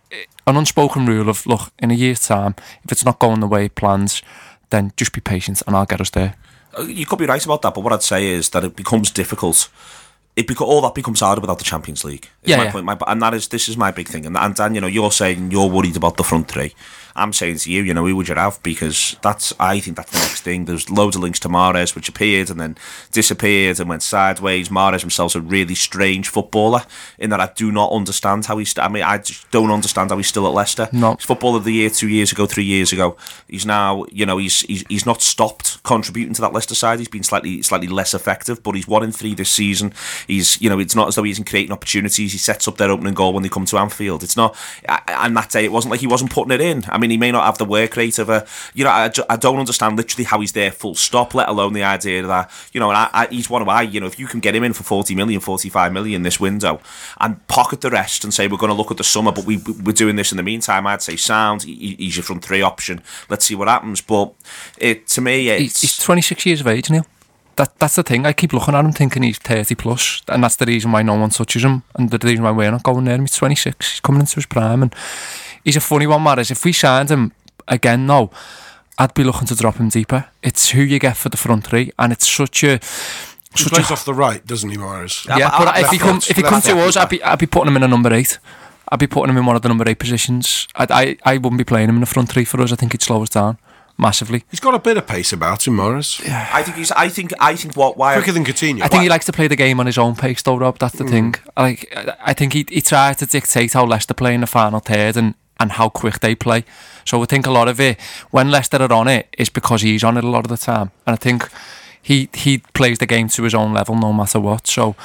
[SPEAKER 3] an unspoken rule of look in a year's time, if it's not going the way it plans, then just be patient and I'll get us there.
[SPEAKER 1] Uh, you could be right about that, but what I'd say is that it becomes difficult it all that becomes harder without the Champions League.
[SPEAKER 3] Yeah,
[SPEAKER 1] my
[SPEAKER 3] yeah.
[SPEAKER 1] Point. My, and that is this is my big thing. And, and Dan, you know, you're saying you're worried about the front three. I'm saying to you, you know, who would you have? Because that's, I think that's the next thing. There's loads of links to Mahrez, which appeared and then disappeared and went sideways. Mahrez himself's a really strange footballer in that I do not understand how he's. I mean, I just don't understand how he's still at Leicester.
[SPEAKER 3] No.
[SPEAKER 1] He's footballer of the year two years ago, three years ago. He's now, you know, he's he's, he's not stopped contributing to that Leicester side. He's been slightly slightly less effective, but he's one in three this season. He's, you know, it's not as though he isn't creating opportunities. He sets up their opening goal when they come to Anfield. It's not, and that day it wasn't like he wasn't putting it in. I mean, he may not have the work rate of a, you know, I, I don't understand literally how he's there full stop, let alone the idea that, you know, and I, I, he's one of I, you know, if you can get him in for 40 million, 45 million this window and pocket the rest and say we're going to look at the summer, but we, we're doing this in the meantime, I'd say sound, he, he's your front three option. Let's see what happens. But it to me, it's.
[SPEAKER 3] He's 26 years of age, Neil. That, that's the thing. I keep looking at him thinking he's 30 plus, and that's the reason why no one touches him, and the reason why we're not going there. He's 26. He's coming into his prime, and he's a funny one, Mahrez. If we signed him again now, I'd be looking to drop him deeper. It's who you get for the front three, and it's such a.
[SPEAKER 2] He
[SPEAKER 3] Such
[SPEAKER 2] plays
[SPEAKER 3] a
[SPEAKER 2] off the right, doesn't he, Mahrez?
[SPEAKER 3] yeah,
[SPEAKER 1] but
[SPEAKER 3] but
[SPEAKER 1] I-
[SPEAKER 3] if he come if he comes to us, I'd be I'd be putting him in a number eight. I'd be putting him in one of the number eight positions. I'd, I I wouldn't be playing him in the front three for us. I think he'd slow us down massively.
[SPEAKER 2] He's got a bit of pace about him, Mahrez. Yeah.
[SPEAKER 1] I think he's. I think. I think what. Why?
[SPEAKER 2] Quicker than Coutinho.
[SPEAKER 3] I think he likes to play the game on his own pace, though, Rob. That's the hmm. thing. Like, I think he he tried to dictate how Leicester play in the final third and, and how quick they play. So I think a lot of it, when Leicester are on it, is because he's on it a lot of the time. And I think he he plays the game to his own level, no matter what. So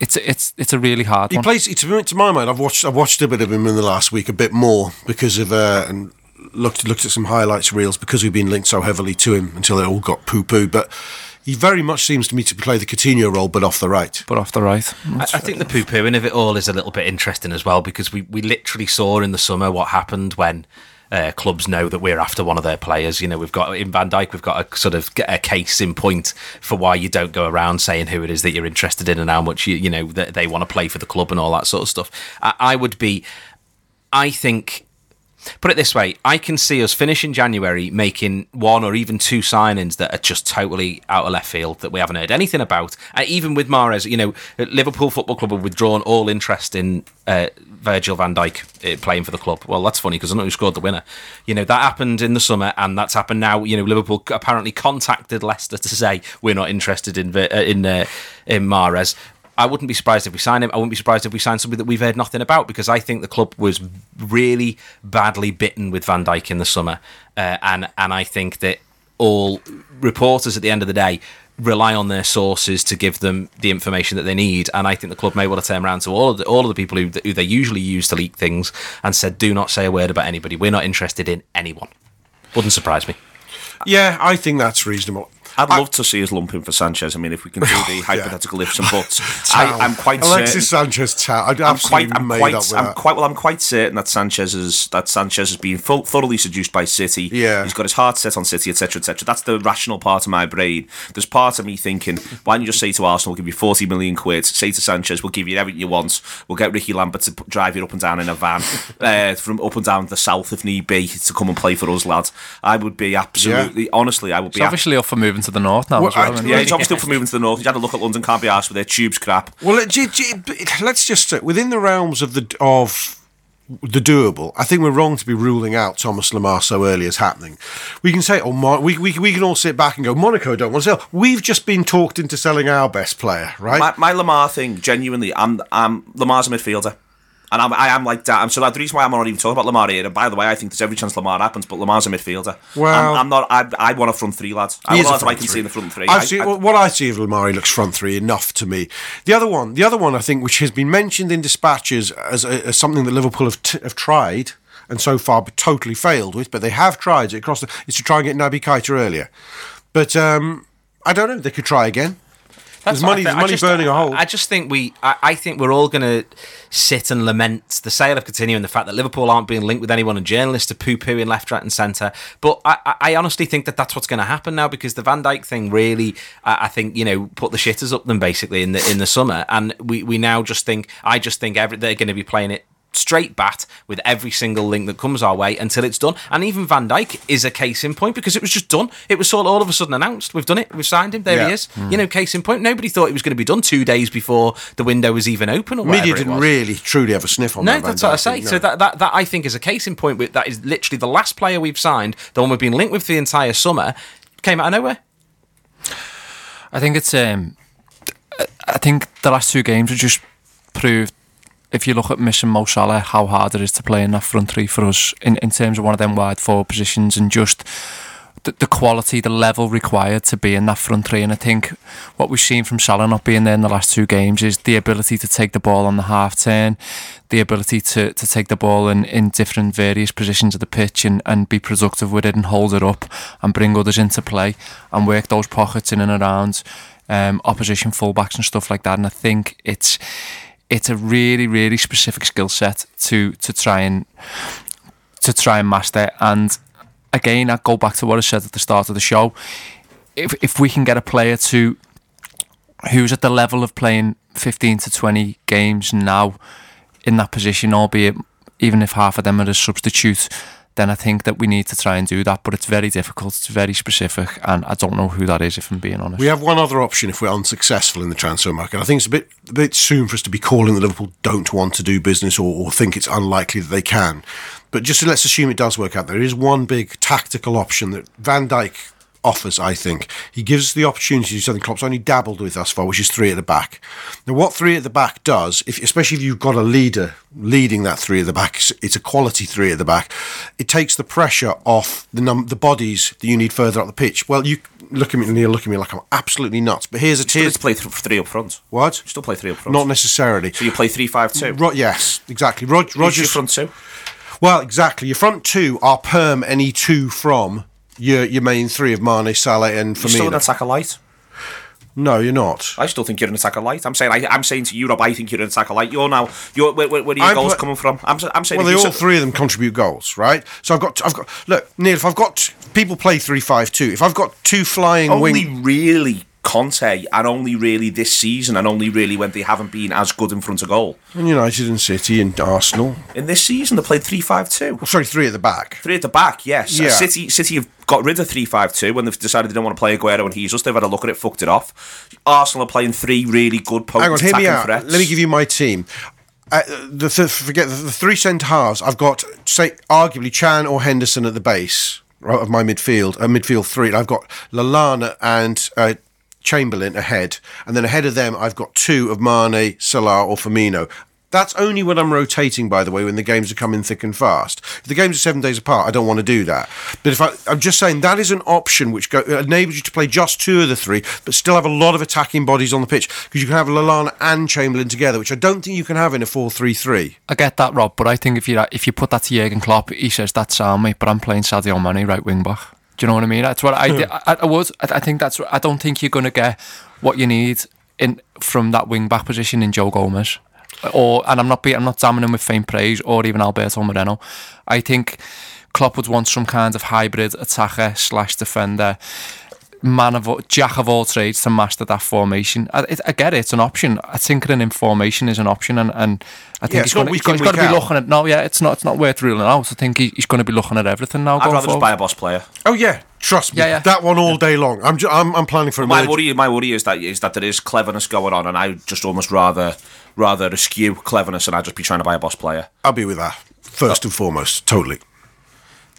[SPEAKER 3] it's it's it's a really hard
[SPEAKER 2] He
[SPEAKER 3] one.
[SPEAKER 2] plays. To, to my mind, I've watched. I've watched a bit of him in the last week, a bit more because of uh, and looked looked at some highlights reels because we've been linked so heavily to him until it all got poo poo. But he very much seems to me to play the Coutinho role, but off the right.
[SPEAKER 3] but off the right.
[SPEAKER 4] I, I think the poo pooing of it all is a little bit interesting as well because we, we literally saw in the summer what happened when uh, clubs know that we're after one of their players. You know, we've got in Van Dijk, we've got a sort of a case in point for why you don't go around saying who it is that you're interested in and how much you you know that they want to play for the club and all that sort of stuff. I, I would be, I think. Put it this way, I can see us finish in January making one or even two signings that are just totally out of left field that we haven't heard anything about. Uh, even with Mahrez, you know, Liverpool Football Club have withdrawn all interest in uh, Virgil van Dijk uh, playing for the club. Well, that's funny because I know who scored the winner. You know, that happened in the summer and that's happened now. You know, Liverpool apparently contacted Leicester to say we're not interested in uh, in uh, in Mahrez. I wouldn't be surprised if we sign him. I wouldn't be surprised if we sign somebody that we've heard nothing about because I think the club was really badly bitten with Van Dijk in the summer, uh, and and I think that all reporters at the end of the day rely on their sources to give them the information that they need. And I think the club may well have turned around to all of the, all of the people who, who they usually use to leak things and said, "Do not say a word about anybody. We're not interested in anyone." Wouldn't surprise me.
[SPEAKER 2] Yeah, I think that's reasonable.
[SPEAKER 1] I'd love to see us lumping for Sanchez. I mean, if we can do the hypothetical ifs and buts, I, I'm quite
[SPEAKER 2] Alexis
[SPEAKER 1] certain.
[SPEAKER 2] Sanchez. Town. I'd
[SPEAKER 1] I'm quite, I'm quite, I'm
[SPEAKER 2] that.
[SPEAKER 1] quite well. I'm quite certain that Sanchez is that Sanchez has been full, thoroughly seduced by City.
[SPEAKER 2] Yeah.
[SPEAKER 1] he's got his heart set on City, etc., etc. That's the rational part of my brain. There's part of me thinking, why don't you just say to Arsenal, we'll give you 40 million quid. Say to Sanchez, we'll give you everything you want. We'll get Ricky Lambert to drive you up and down in a van uh, from up and down the south if need be to come and play for us, lad. I would be absolutely, honestly, I would be.
[SPEAKER 3] Obviously up for moving to the north now
[SPEAKER 2] Well,
[SPEAKER 3] as well.
[SPEAKER 2] I-
[SPEAKER 1] yeah,
[SPEAKER 3] he?
[SPEAKER 1] he's obviously up for moving to the north. He's had a look at London, can't be asked with their tubes crap.
[SPEAKER 2] Well, it, j- j- let's just say, within the realms of the of the doable, I think we're wrong to be ruling out Thomas Lemar so early as happening. We can say, oh, Mon- we, we, we can all sit back and go, Monaco don't want to sell. We've just been talked into selling our best player, right?
[SPEAKER 1] My, my Lemar thing, genuinely, I'm, I'm Lemar's a midfielder. And I'm, I am like that. I'm so that the reason why I'm not even talking about Lemar here. And by the way, I think there's every chance Lemar happens, but Lemar's a midfielder.
[SPEAKER 2] Well-
[SPEAKER 1] I'm, I'm not. I, I want a front three, lads. I
[SPEAKER 2] He
[SPEAKER 1] want
[SPEAKER 2] is a
[SPEAKER 1] lads I can
[SPEAKER 2] three.
[SPEAKER 1] see in the front three.
[SPEAKER 2] I've
[SPEAKER 1] I-
[SPEAKER 2] seen,
[SPEAKER 1] I-
[SPEAKER 2] what I see of Lamar, he looks front three enough to me. The other one, the other one, I think, which has been mentioned in dispatches as, a, as something that Liverpool have, t- have tried and so far totally failed with, but they have tried it across the, is to try and get Naby Keita earlier. But um, I don't know. They could try again.
[SPEAKER 4] That's
[SPEAKER 2] There's money, there's money
[SPEAKER 4] just-
[SPEAKER 2] burning a hole.
[SPEAKER 4] I just think we, I, I think we're all going to sit and lament the sale of Coutinho and the fact that Liverpool aren't being linked with anyone and journalists are poo pooing left, right, and centre. But I, I- honestly think that that's what's going to happen now because the Van Dijk thing really, I I think, you know, put the shitters up them basically in the in the summer, and we we now just think, I just think every, they're going to be playing it straight bat with every single link that comes our way until it's done. And even Van Dijk is a case in point because it was just done. It was sort of all of a sudden announced. We've done it. We've signed him. There
[SPEAKER 2] Yeah.
[SPEAKER 4] he is. You know, case in point. Nobody thought it was going to be done two days before the window was even open. Or
[SPEAKER 2] Media didn't
[SPEAKER 4] was.
[SPEAKER 2] really truly have a sniff on
[SPEAKER 4] No,
[SPEAKER 2] that. Van
[SPEAKER 4] that's what I say.
[SPEAKER 2] thing,
[SPEAKER 4] So that, that that I think is a case in point. With that is literally the last player we've signed, the one we've been linked with for the entire summer, came out of nowhere.
[SPEAKER 3] I think it's um, I- I think the last two games have just proved if you look at missing Mo Salah, how hard it is to play in that front three for us in, in terms of one of them wide forward positions and just the, the quality, the level required to be in that front three. And I think what we've seen from Salah not being there in the last two games is the ability to take the ball on the half turn, the ability to, to take the ball in, in different various positions of the pitch and, and be productive with it and hold it up and bring others into play and work those pockets in and around um, opposition fullbacks and stuff like that. And I think it's it's a really, really specific skill set to to try and to try and master. And again, I go back to what I said at the start of the show. If if we can get a player to who's at the level of playing 15 to 20 games now in that position, albeit even if half of them are a substitute, then I think that we need to try and do that. But it's very difficult, it's very specific, and I don't know who that is, if I'm being honest.
[SPEAKER 2] We have one other option if we're unsuccessful in the transfer market. I think it's a bit a bit soon for us to be calling that Liverpool don't want to do business or, or think it's unlikely that they can. But just let's assume it does work out. There is one big tactical option that Van Dijk offers, I think. He gives us the opportunity to do something Klopp's only dabbled with thus far, which is three at the back. Now, what three at the back does, if, especially if you've got a leader leading that three at the back, it's- a quality three at the back, it takes the pressure off the num- the bodies that you need further up the pitch. Well, you look at me, Neil, look at me like I'm absolutely nuts. But here's a
[SPEAKER 1] Still
[SPEAKER 2] tier.
[SPEAKER 1] to play th- three up front.
[SPEAKER 2] What?
[SPEAKER 1] Still play three up front.
[SPEAKER 2] Not necessarily.
[SPEAKER 1] so you play three five two.
[SPEAKER 2] Ro- yes, exactly. Rog- Rodgers
[SPEAKER 1] front two.
[SPEAKER 2] Well, exactly. Your front two are perm any two from your your main three of Mane, Salah, and
[SPEAKER 1] You're still an
[SPEAKER 2] Firmino.
[SPEAKER 1] attacker light.
[SPEAKER 2] No, you're not.
[SPEAKER 1] I still think you're an attacker light. I'm saying I, I'm saying to you, Rob. I think you're an attacker light. You're now. You're where, where, where are your
[SPEAKER 2] I'm
[SPEAKER 1] goals
[SPEAKER 2] pla-
[SPEAKER 1] coming from? I'm, I'm saying.
[SPEAKER 2] Well, they all three of them contribute goals, right? So I've got, I've got. Look, Neil, if I've got people play three five two, if I've got two flying
[SPEAKER 1] only
[SPEAKER 2] wing,
[SPEAKER 1] really Conte, and only really this season, and only really when they haven't been as good in front of goal.
[SPEAKER 2] and United and City and Arsenal.
[SPEAKER 1] In this season, they played three five two.
[SPEAKER 2] Well, sorry, three at the back.
[SPEAKER 1] Three at the back, yes.
[SPEAKER 2] Yeah.
[SPEAKER 1] City City have got rid of three five two when they've decided they don't want to play Aguero and Jesus. They've had a look at it, fucked it off. Arsenal are playing three really good potent
[SPEAKER 2] Hang on, hear me out.
[SPEAKER 1] threats.
[SPEAKER 2] Let me give you my team. Uh, the th- forget the, the three centre halves. I've got say arguably Can or Henderson at the base right, of my midfield. A midfield three. And I've got Lallana and uh, Chamberlain ahead, and then ahead of them I've got two of Mane, Salah, or Firmino. That's only when I'm rotating, by the way, when the games are coming thick and fast. If the games are seven days apart, I don't want to do that. But if I, I'm just saying that is an option which go, uh, enables you to play just two of the three, but still have a lot of attacking bodies on the pitch because you can have Lallana and Chamberlain together, which I don't think you can have in a 4-3-3.
[SPEAKER 3] I get that, Rob, but I think if you if you put that to Jurgen Klopp, he says that's sound, mate. But I'm playing Sadio Mane right wing back. Do you know what I mean? That's what I did. I, I was. I, I think that's. I don't think you're going to get what you need in from that wing back position in Joe Gomez. Or and I'm not be, I'm not damning him with faint praise or even Alberto Moreno. I think Klopp would want some kind of hybrid attacker slash defender, man of all- jack of all trades to master that formation. I, it, I get it, it's an option. I think an in formation is an option, and, and I think
[SPEAKER 2] Yeah,
[SPEAKER 3] he's
[SPEAKER 2] it's not
[SPEAKER 3] going
[SPEAKER 2] week
[SPEAKER 3] to
[SPEAKER 2] in,
[SPEAKER 3] he's got to be looking at. No, yeah, it's not. It's not worth ruling out. I think he, he's going to be looking at everything now.
[SPEAKER 1] I'd
[SPEAKER 3] going
[SPEAKER 1] rather just buy a boss player.
[SPEAKER 2] Oh yeah, trust me.
[SPEAKER 3] Yeah, yeah.
[SPEAKER 2] That one all day long. I'm ju- I'm, I'm planning for a
[SPEAKER 1] My
[SPEAKER 2] merge-
[SPEAKER 1] worry, my worry is that is that there is cleverness going on, and I would just almost rather rather eschew cleverness, and I'd just be trying to buy a boss player.
[SPEAKER 2] I'll be with that first and foremost. Totally.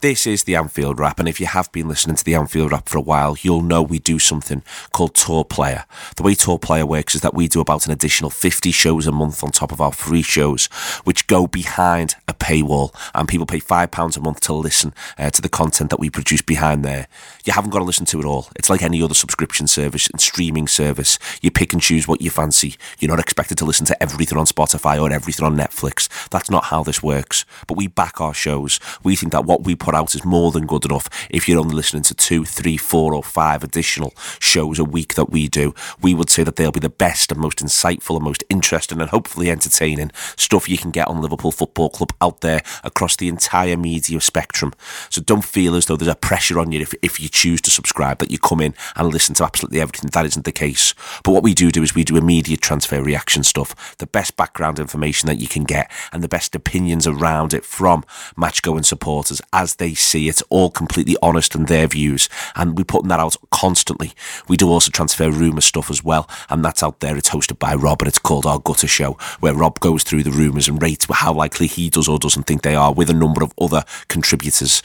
[SPEAKER 1] This is the Anfield Wrap, and if you have been listening to the Anfield Wrap for a while, you'll know we do something called TAW Player. The way TAW Player works is that we do about an additional 50 shows a month on top of our free shows, which go behind paywall, and people pay £5 a month to listen uh, to the content that we produce behind there. You haven't got to listen to it all. It's like any other subscription service and streaming service. You pick and choose what you fancy. You're not expected to listen to everything on Spotify or everything on Netflix. That's not how this works. But we back our shows. We think that what we put out is more than good enough if you're only listening to two, three, four, or five additional shows a week that we do. We would say that they'll be the best and most insightful and most interesting and hopefully entertaining stuff you can get on Liverpool Football Club out there across the entire media spectrum. So don't feel as though there's a pressure on you if, if you choose to subscribe that you come in and listen to absolutely everything. That isn't the case. But what we do do is we do immediate transfer reaction stuff, the best background information that you can get, and the best opinions around it from match going supporters as they see it, all completely honest and their views. And we're putting that out constantly. We do also transfer rumour stuff as well, and that's out there. It's hosted by Rob, and it's called Our Gutter Show, where Rob goes through the rumours and rates how likely he does or doesn't think they are with a number of other contributors.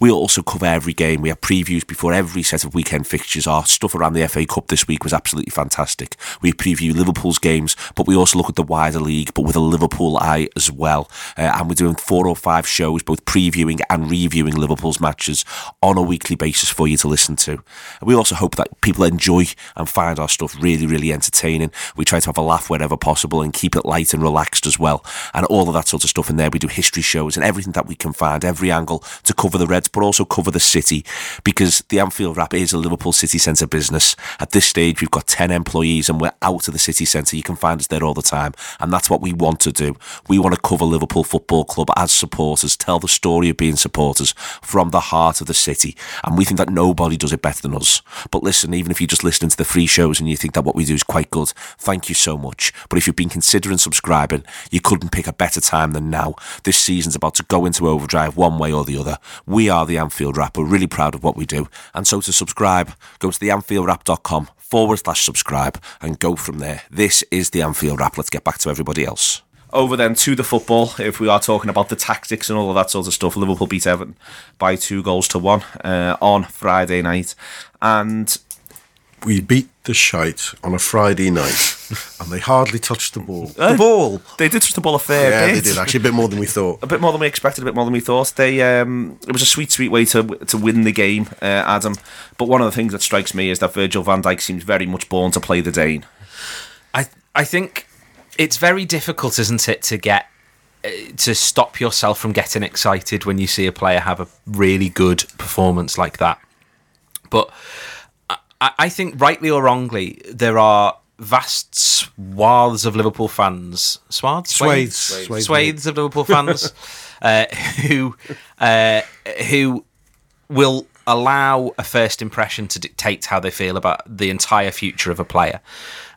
[SPEAKER 1] We also cover every game. We have previews before every set of weekend fixtures. Our stuff around the FA Cup this week was absolutely fantastic. We preview Liverpool's games, but we also look at the wider league, but with a Liverpool eye as well. Uh, and we're doing four or five shows, both previewing and reviewing Liverpool's matches on a weekly basis for you to listen to. And we also hope that people enjoy and find our stuff really, really entertaining. We try to have a laugh wherever possible and keep it light and relaxed as well. And all of that sort of stuff in there. We do history shows and everything that we can find, every angle to cover the Reds, but also cover the city because the Anfield Wrap is a Liverpool city centre business. At this stage, we've got 10 employees and we're out of the city centre. You can find us there all the time. And that's what we want to do. We want to cover Liverpool Football Club as supporters, tell the story of being supporters from the heart of the city. And we think that nobody does it better than us. But listen, even if you're just listening to the free shows and you think that what we do is quite good, thank you so much. But if you've been considering subscribing, you couldn't pick a better time than now. This season's about to go into overdrive one way or the other. We are the Anfield Wrap. We're really proud of what we do. And so to subscribe, go to theanfieldwrap.com forward slash subscribe and go from there. This is the Anfield Wrap. Let's get back to everybody else. Over then to the football, if we are talking about the tactics and all of that sort of stuff, Liverpool beat Everton by two goals to one uh, on Friday night. And
[SPEAKER 2] We beat the shite on a Friday night, and they hardly touched the ball. The ball.
[SPEAKER 1] they did touch the ball a fair
[SPEAKER 2] Yeah,
[SPEAKER 1] bit.
[SPEAKER 2] Yeah, they did actually a bit more than we thought.
[SPEAKER 1] a bit more than we expected, a bit more than we thought. They um, it was a sweet, sweet way to to win the game, uh, Adam. But one of the things that strikes me is that Virgil Van Dijk seems very much born to play the Dane.
[SPEAKER 4] I I think it's very difficult, isn't it, to get uh, to stop yourself from getting excited when you see a player have a really good performance like that. But I, I think, rightly or wrongly, there are vast swaths of Liverpool fans, swaths,
[SPEAKER 2] Swathes.
[SPEAKER 4] swathes,
[SPEAKER 2] Swathes,
[SPEAKER 4] swathes of Liverpool fans uh, who uh, who will allow a first impression to dictate how they feel about the entire future of a player.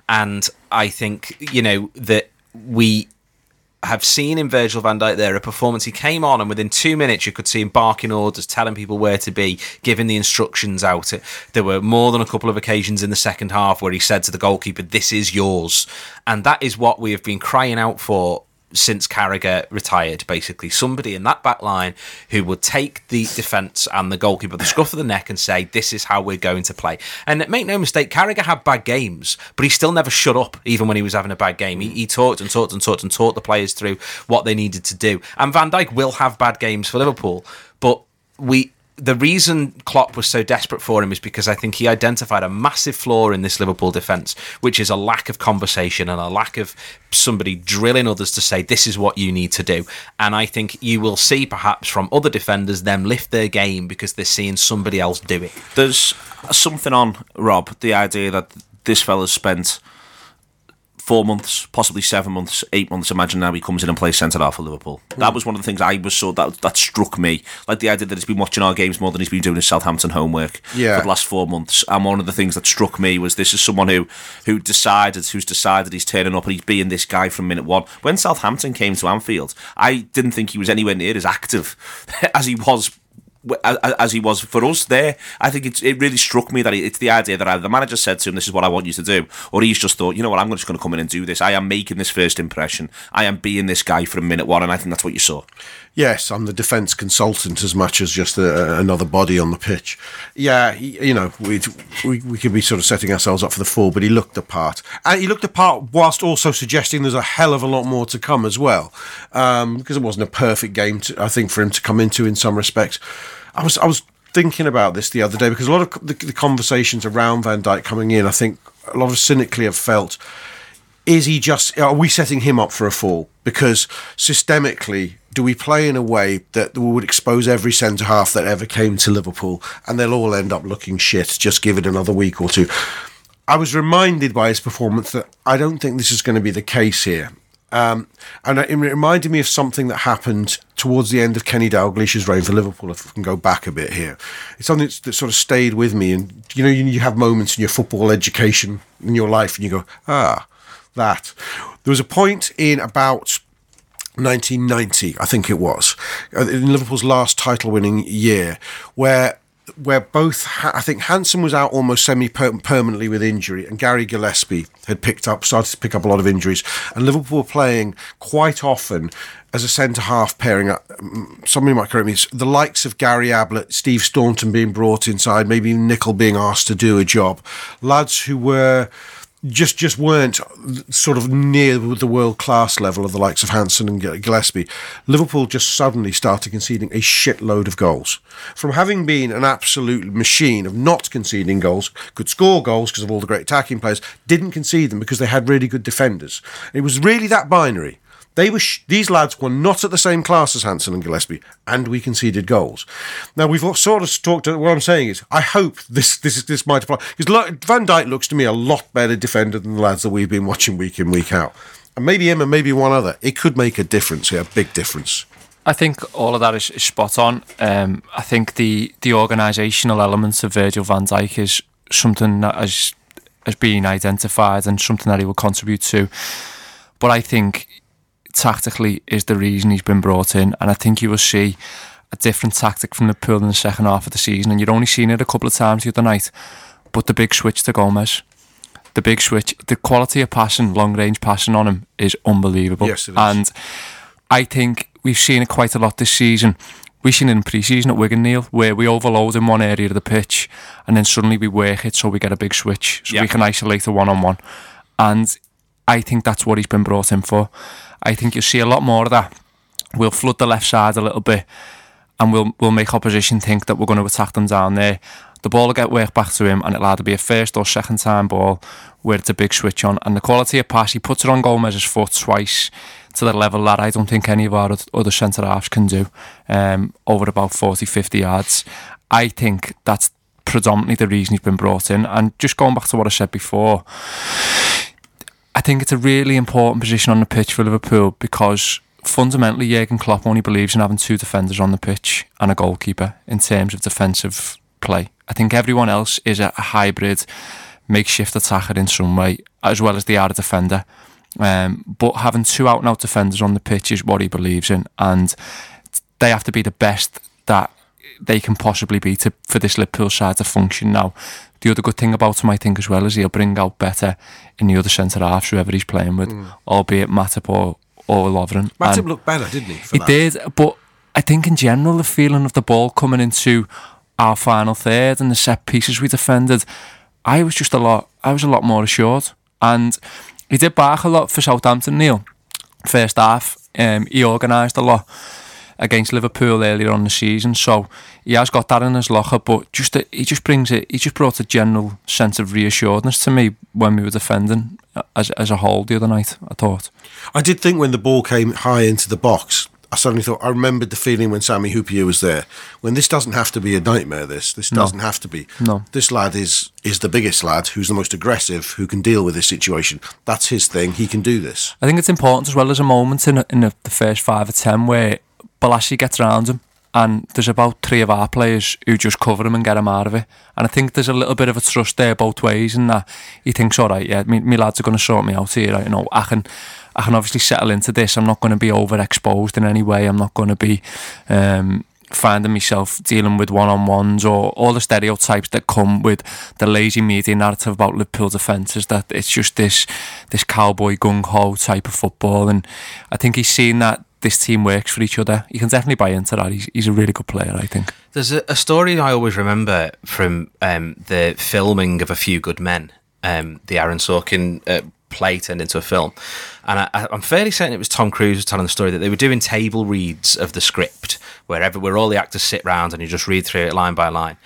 [SPEAKER 4] And I think, you know, that we have seen in Virgil van Dijk there a performance. He came on, and within two minutes, you could see him barking orders, telling people where to be, giving the instructions out. There were more than a couple of occasions in the second half where he said to the goalkeeper, This is yours. And that is what we have been crying out for since Carragher retired, basically. Somebody in that back line who would take the defence and the goalkeeper the scruff of the neck and say, This is how we're going to play. And make no mistake, Carragher had bad games, but he still never shut up, even when he was having a bad game. He, he talked and talked and talked and taught the players through what they needed to do. And Van Dijk will have bad games for Liverpool, but we the reason Klopp was so desperate for him is because I think he identified a massive flaw in this Liverpool defence, which is a lack of conversation and a lack of somebody drilling others to say this is what you need to do. And I think you will see perhaps from other defenders them lift their game because they're seeing somebody else do it.
[SPEAKER 1] There's something on Rob. The idea that this fella's spent four months, possibly seven months, eight months. Imagine now he comes in and plays centre half for Liverpool.
[SPEAKER 2] Hmm.
[SPEAKER 1] That was one of the things I was so that that struck me, like the idea that he's been watching our games more than he's been doing his Southampton homework
[SPEAKER 2] Yeah.
[SPEAKER 1] for the last four months. And one of the things that struck me was this is someone who who decided, who's decided he's turning up and he's being this guy from minute one. When Southampton came to Anfield, I didn't think he was anywhere near as active as he was as he was for us there. I think it's, it really struck me that it's the idea that either the manager said to him, "This is what I want you to do," or he's just thought, "You know what? I'm just going to come in and do this. I am making this first impression. I am being this guy from minute one," and I think that's what you saw.
[SPEAKER 2] Yes, I'm the defence consultant as much as just a, another body on the pitch. Yeah, he, you know, we we could be sort of setting ourselves up for the fall, but he looked the part, and he looked the part whilst also suggesting there's a hell of a lot more to come as well, um, because it wasn't a perfect game, to, I think, for him to come into in some respects. I was I was thinking about this the other day because a lot of the, the conversations around Van Dijk coming in, I think a lot of cynically have felt is he just are we setting him up for a fall because systemically do we play in a way that would expose every centre half that ever came to Liverpool and they'll all end up looking shit just give it another week or two I was reminded by his performance that I don't think this is going to be the case here um, and it reminded me of something that happened towards the end of Kenny Dalglish's reign for Liverpool. If we can go back a bit here, it's something that sort of stayed with me. And you know, you, you have moments in your football education in your life, and you go, ah, that. There was a point in about 1990, I think it was, uh, in Liverpool's last title-winning year, where where both I think Hansen was out almost semi permanently with injury, and Gary Gillespie had picked up started to pick up a lot of injuries, and Liverpool were playing quite often as a centre half pairing. up. Somebody might correct me. The likes of Gary Ablett, Steve Staunton being brought inside, maybe Nicol being asked to do a job, lads who were just just weren't sort of near the world class level of the likes of Hansen and Gillespie. Liverpool just suddenly started conceding a shitload of goals. From having been an absolute machine of not conceding goals, could score goals because of all the great attacking players, didn't concede them because they had really good defenders. It was really that binary. They were sh- these lads were not at the same class as Hansen and Gillespie, and we conceded goals. Now we've sort of talked. What I'm saying is, I hope this this this might apply because Van Dijk looks to me a lot better defender than the lads that we've been watching week in week out, and maybe him and maybe one other. It could make a difference here, a big difference.
[SPEAKER 3] I think all of that is, is spot on. Um, I think the the organisational elements of Virgil Van Dijk is something that has has been identified and something that he will contribute to. But I think tactically is the reason he's been brought in, and I think you will see a different tactic from the Liverpool in the second half of the season. And you've only seen it a couple of times the other night, but the big switch to Gomez, the big switch, the quality of passing, long range passing on him is unbelievable.
[SPEAKER 2] Yes, it is.
[SPEAKER 3] And I think we've seen it quite a lot this season. We've seen it in pre-season at Wigan, Neil, where we overload in one area of the pitch and then suddenly we work it so we get a big switch, so
[SPEAKER 1] Yeah.
[SPEAKER 3] we can isolate a one-on-one. And I think that's what he's been brought in for. I think you'll see a lot more of that. We'll flood the left side a little bit and we'll we'll make opposition think that we're going to attack them down there. The ball will get worked back to him and it'll either be a first or second time ball where it's a big switch on. And the quality of pass, he puts it on Gomez's foot twice to the level that I don't think any of our other centre halves can do um, over about 40, 50 yards. I think that's predominantly the reason he's been brought in. And just going back to what I said before, I think it's a really important position on the pitch for Liverpool because fundamentally Jurgen Klopp only believes in having two defenders on the pitch and a goalkeeper in terms of defensive play. I think everyone else is a, hybrid makeshift attacker in some way, as well as they are a defender. Um, but having two out and out defenders on the pitch is what he believes in, and they have to be the best that they can possibly be to for this Liverpool side to function now. The other good thing about him, I think, as well, is he'll bring out better in the other centre halves, whoever he's playing with, albeit Matip or, or Lovren.
[SPEAKER 2] Matip
[SPEAKER 3] And-
[SPEAKER 2] looked better, didn't he?
[SPEAKER 3] he
[SPEAKER 2] that?
[SPEAKER 3] did, but I think in general the feeling of the ball coming into our final third and the set pieces we defended, I was just a lot. I was a lot more assured, and he did back a lot for Southampton. Neil, first half, um, he organised a lot. Against Liverpool earlier on the season. So he has got that in his locker, but just a, he just brings it. He just brought a general sense of reassuredness to me when we were defending uh, as as a whole the other night. I thought.
[SPEAKER 2] I did think when the ball came high into the box, I suddenly thought I remembered the feeling when Sami Hyypiä was there. When this doesn't have to be a nightmare. This this doesn't have to be.
[SPEAKER 3] No.
[SPEAKER 2] This lad is is the biggest lad, who's the most aggressive, who can deal with this situation. That's his thing. He can do this.
[SPEAKER 3] I think it's important as well as a moment in in the first five or ten where Balassi gets around him, and there's about three of our players who just cover him and get him out of it. And I think there's a little bit of a trust there both ways, and that he thinks, all right, yeah, me, lads are going to sort me out here. Right? You know, I can, I can obviously settle into this. I'm not going to be overexposed in any way. I'm not going to be. Um, finding myself dealing with one-on-ones or all the stereotypes that come with the lazy media narrative about Liverpool defences that it's just this this cowboy gung-ho type of football and I think he's seen that this team works for each other. You can definitely buy into that. He's, he's a really good player, I think.
[SPEAKER 4] There's a, a story I always remember from um, the filming of A Few Good Men, um, the Aaron Sorkin uh, play turned into a film. And I, I'm fairly certain it was Tom Cruise was telling the story that they were doing table reads of the script, wherever where all the actors sit round and you just read through it line by line.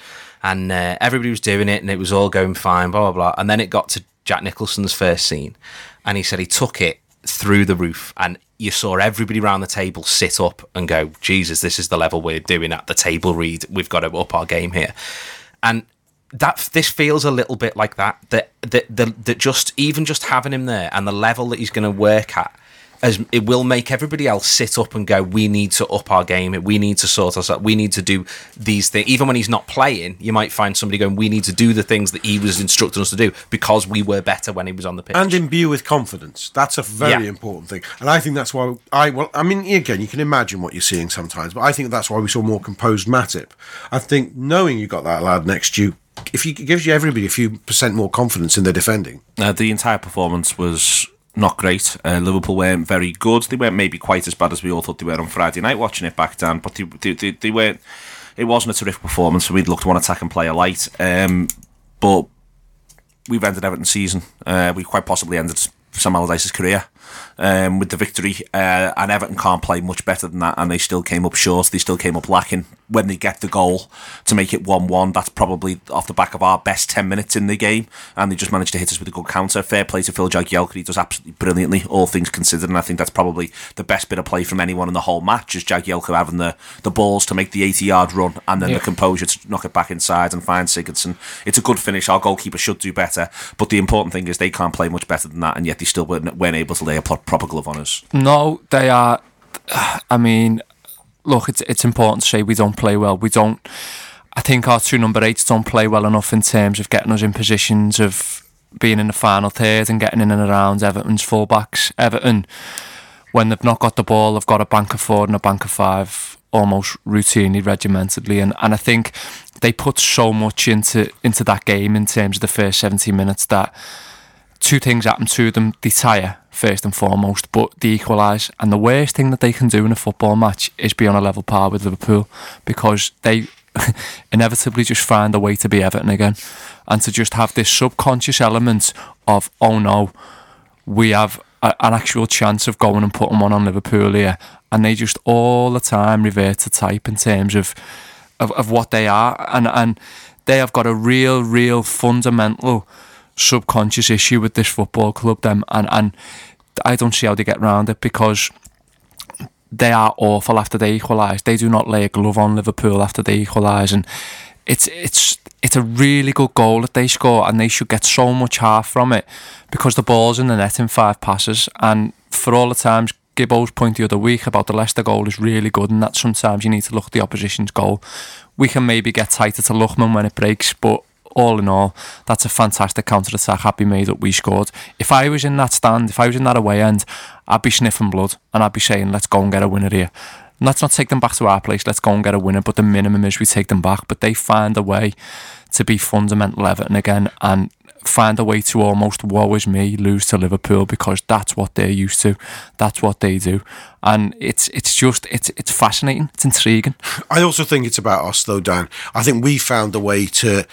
[SPEAKER 4] And uh, everybody was doing it and it was all going fine, blah, blah, blah. And then it got to Jack Nicholson's first scene. And he said he took it through the roof and you saw everybody around the table sit up and go, Jesus, this is the level we're doing at the table read. We've got to up our game here. And that this feels a little bit like that. That that that, that just even just having him there and the level that he's going to work at, as it will make everybody else sit up and go. We need to up our game. We need to sort us out. We need to do these things. Even when he's not playing, you might find somebody going. We need to do the things that he was instructing us to do because we were better when he was on the pitch.
[SPEAKER 2] and imbue with confidence. That's a very
[SPEAKER 4] Yeah.
[SPEAKER 2] important thing, and I think that's why I well, I mean, again, you can imagine what you're seeing sometimes, but I think that's why we saw more composed Matip. I think knowing you got that lad next to you, if you it gives you everybody a few percent more confidence in their defending.
[SPEAKER 1] Uh, the entire performance was not great. Uh, Liverpool weren't very good. They weren't maybe quite as bad as we all thought they were on Friday night watching it back down, but they, they, they, they weren't. It wasn't a terrific performance. We'd looked one attack and play a light, um, but we've ended Everton's season. Uh, we quite possibly ended Sam Allardyce's career um, with the victory, uh, and Everton can't play much better than that, and they still came up short. They still came up lacking when they get the goal to make it one-one. That's probably off the back of our best ten minutes in the game, and they just managed to hit us with a good counter. Fair play to Phil Jagielka; he does absolutely brilliantly, all things considered, and I think that's probably the best bit of play from anyone in the whole match. Is Jagielka having the the balls to make the eighty-yard run, and then
[SPEAKER 3] Yeah.
[SPEAKER 1] the composure to knock it back inside and find Sigurdsson. It's a good finish. Our goalkeeper should do better, but the important thing is they can't play much better than that, and yet they still weren't, weren't able to lay a pro- proper glove on us.
[SPEAKER 3] No, they are. I mean, look, it's it's important to say we don't play well. We don't. I think our two number eights don't play well enough in terms of getting us in positions of being in the final third and getting in and around Everton's fullbacks. Everton, when they've not got the ball, they've got a bank of four and a bank of five almost routinely, regimentedly, and and I think they put so much into into that game in terms of the first seventy minutes that two things happen to them. They tire, first and foremost, but they equalise. And the worst thing that they can do in a football match is be on a level par with Liverpool because they inevitably just find a way to be Everton again. And to just have this subconscious element of, oh no, we have a, an actual chance of going and putting one on Liverpool here. And they just all the time revert to type in terms of of, of what they are. And, and they have got a real, real fundamental subconscious issue with this football club them and and I don't see how they get round it because they are awful after they equalise. They do not lay a glove on Liverpool after they equalise and it's it's it's a really good goal that they score and they should get so much half from it because the ball's in the net in five passes and for all the times Gibbo's point the other week about the Leicester goal is really good and that sometimes you need to look at the opposition's goal. We can maybe get tighter to Lookman when it breaks but all in all, that's a fantastic counter attack happy made that we scored. If I was in that stand, if I was in that away end, I'd be sniffing blood and I'd be saying, let's go and get a winner here. Let's not take them back to our place, let's go and get a winner. But the minimum is we take them back. But they find a way to be fundamental Everton again and find a way to almost woe is me lose to Liverpool because that's what they're used to. That's what they do. And it's it's just it's it's fascinating, it's intriguing.
[SPEAKER 2] I also think it's about us, though, Dan. I think we found a way to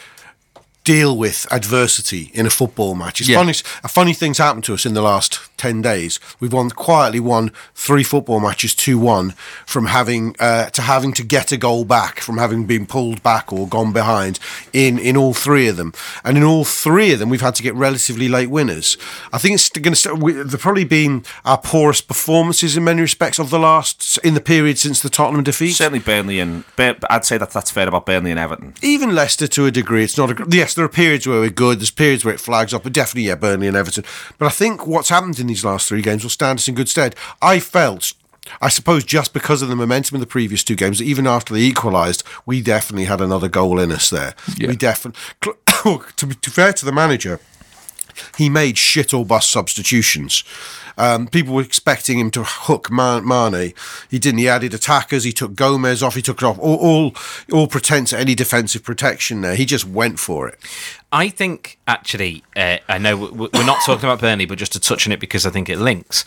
[SPEAKER 2] deal with adversity in a football match. It's
[SPEAKER 3] Yeah.
[SPEAKER 2] funny, a funny thing's happened to us in the last 10 days. We've won quietly won three football matches 2-1 from having uh, to having to get a goal back from having been pulled back or gone behind in in all three of them. And in all three of them we've had to get relatively late winners. I think it's going to they've probably been our poorest performances in many respects of the last in the period since the Tottenham defeat.
[SPEAKER 1] Certainly Burnley and I'd say that that's fair about Burnley and Everton.
[SPEAKER 2] even Leicester to a degree. It's not a gr- yes. There are periods where we're good. There's periods where it flags up, but definitely yeah, Burnley and Everton. But I think what's happened in these last three games will stand us in good stead. I felt. I suppose just because of the momentum of the previous two games, even after they equalised, we definitely had another goal in us there. We definitely, to be fair to the manager, he made shit or bust substitutions. Um, people were expecting him to hook Man- Mane. He didn't. He added attackers. He took Gomez off. He took it off. All, all, all pretense at any defensive protection there. He just went for it.
[SPEAKER 4] I think actually, uh, I know we're not talking about Burnley, but just to touch on it because I think it links.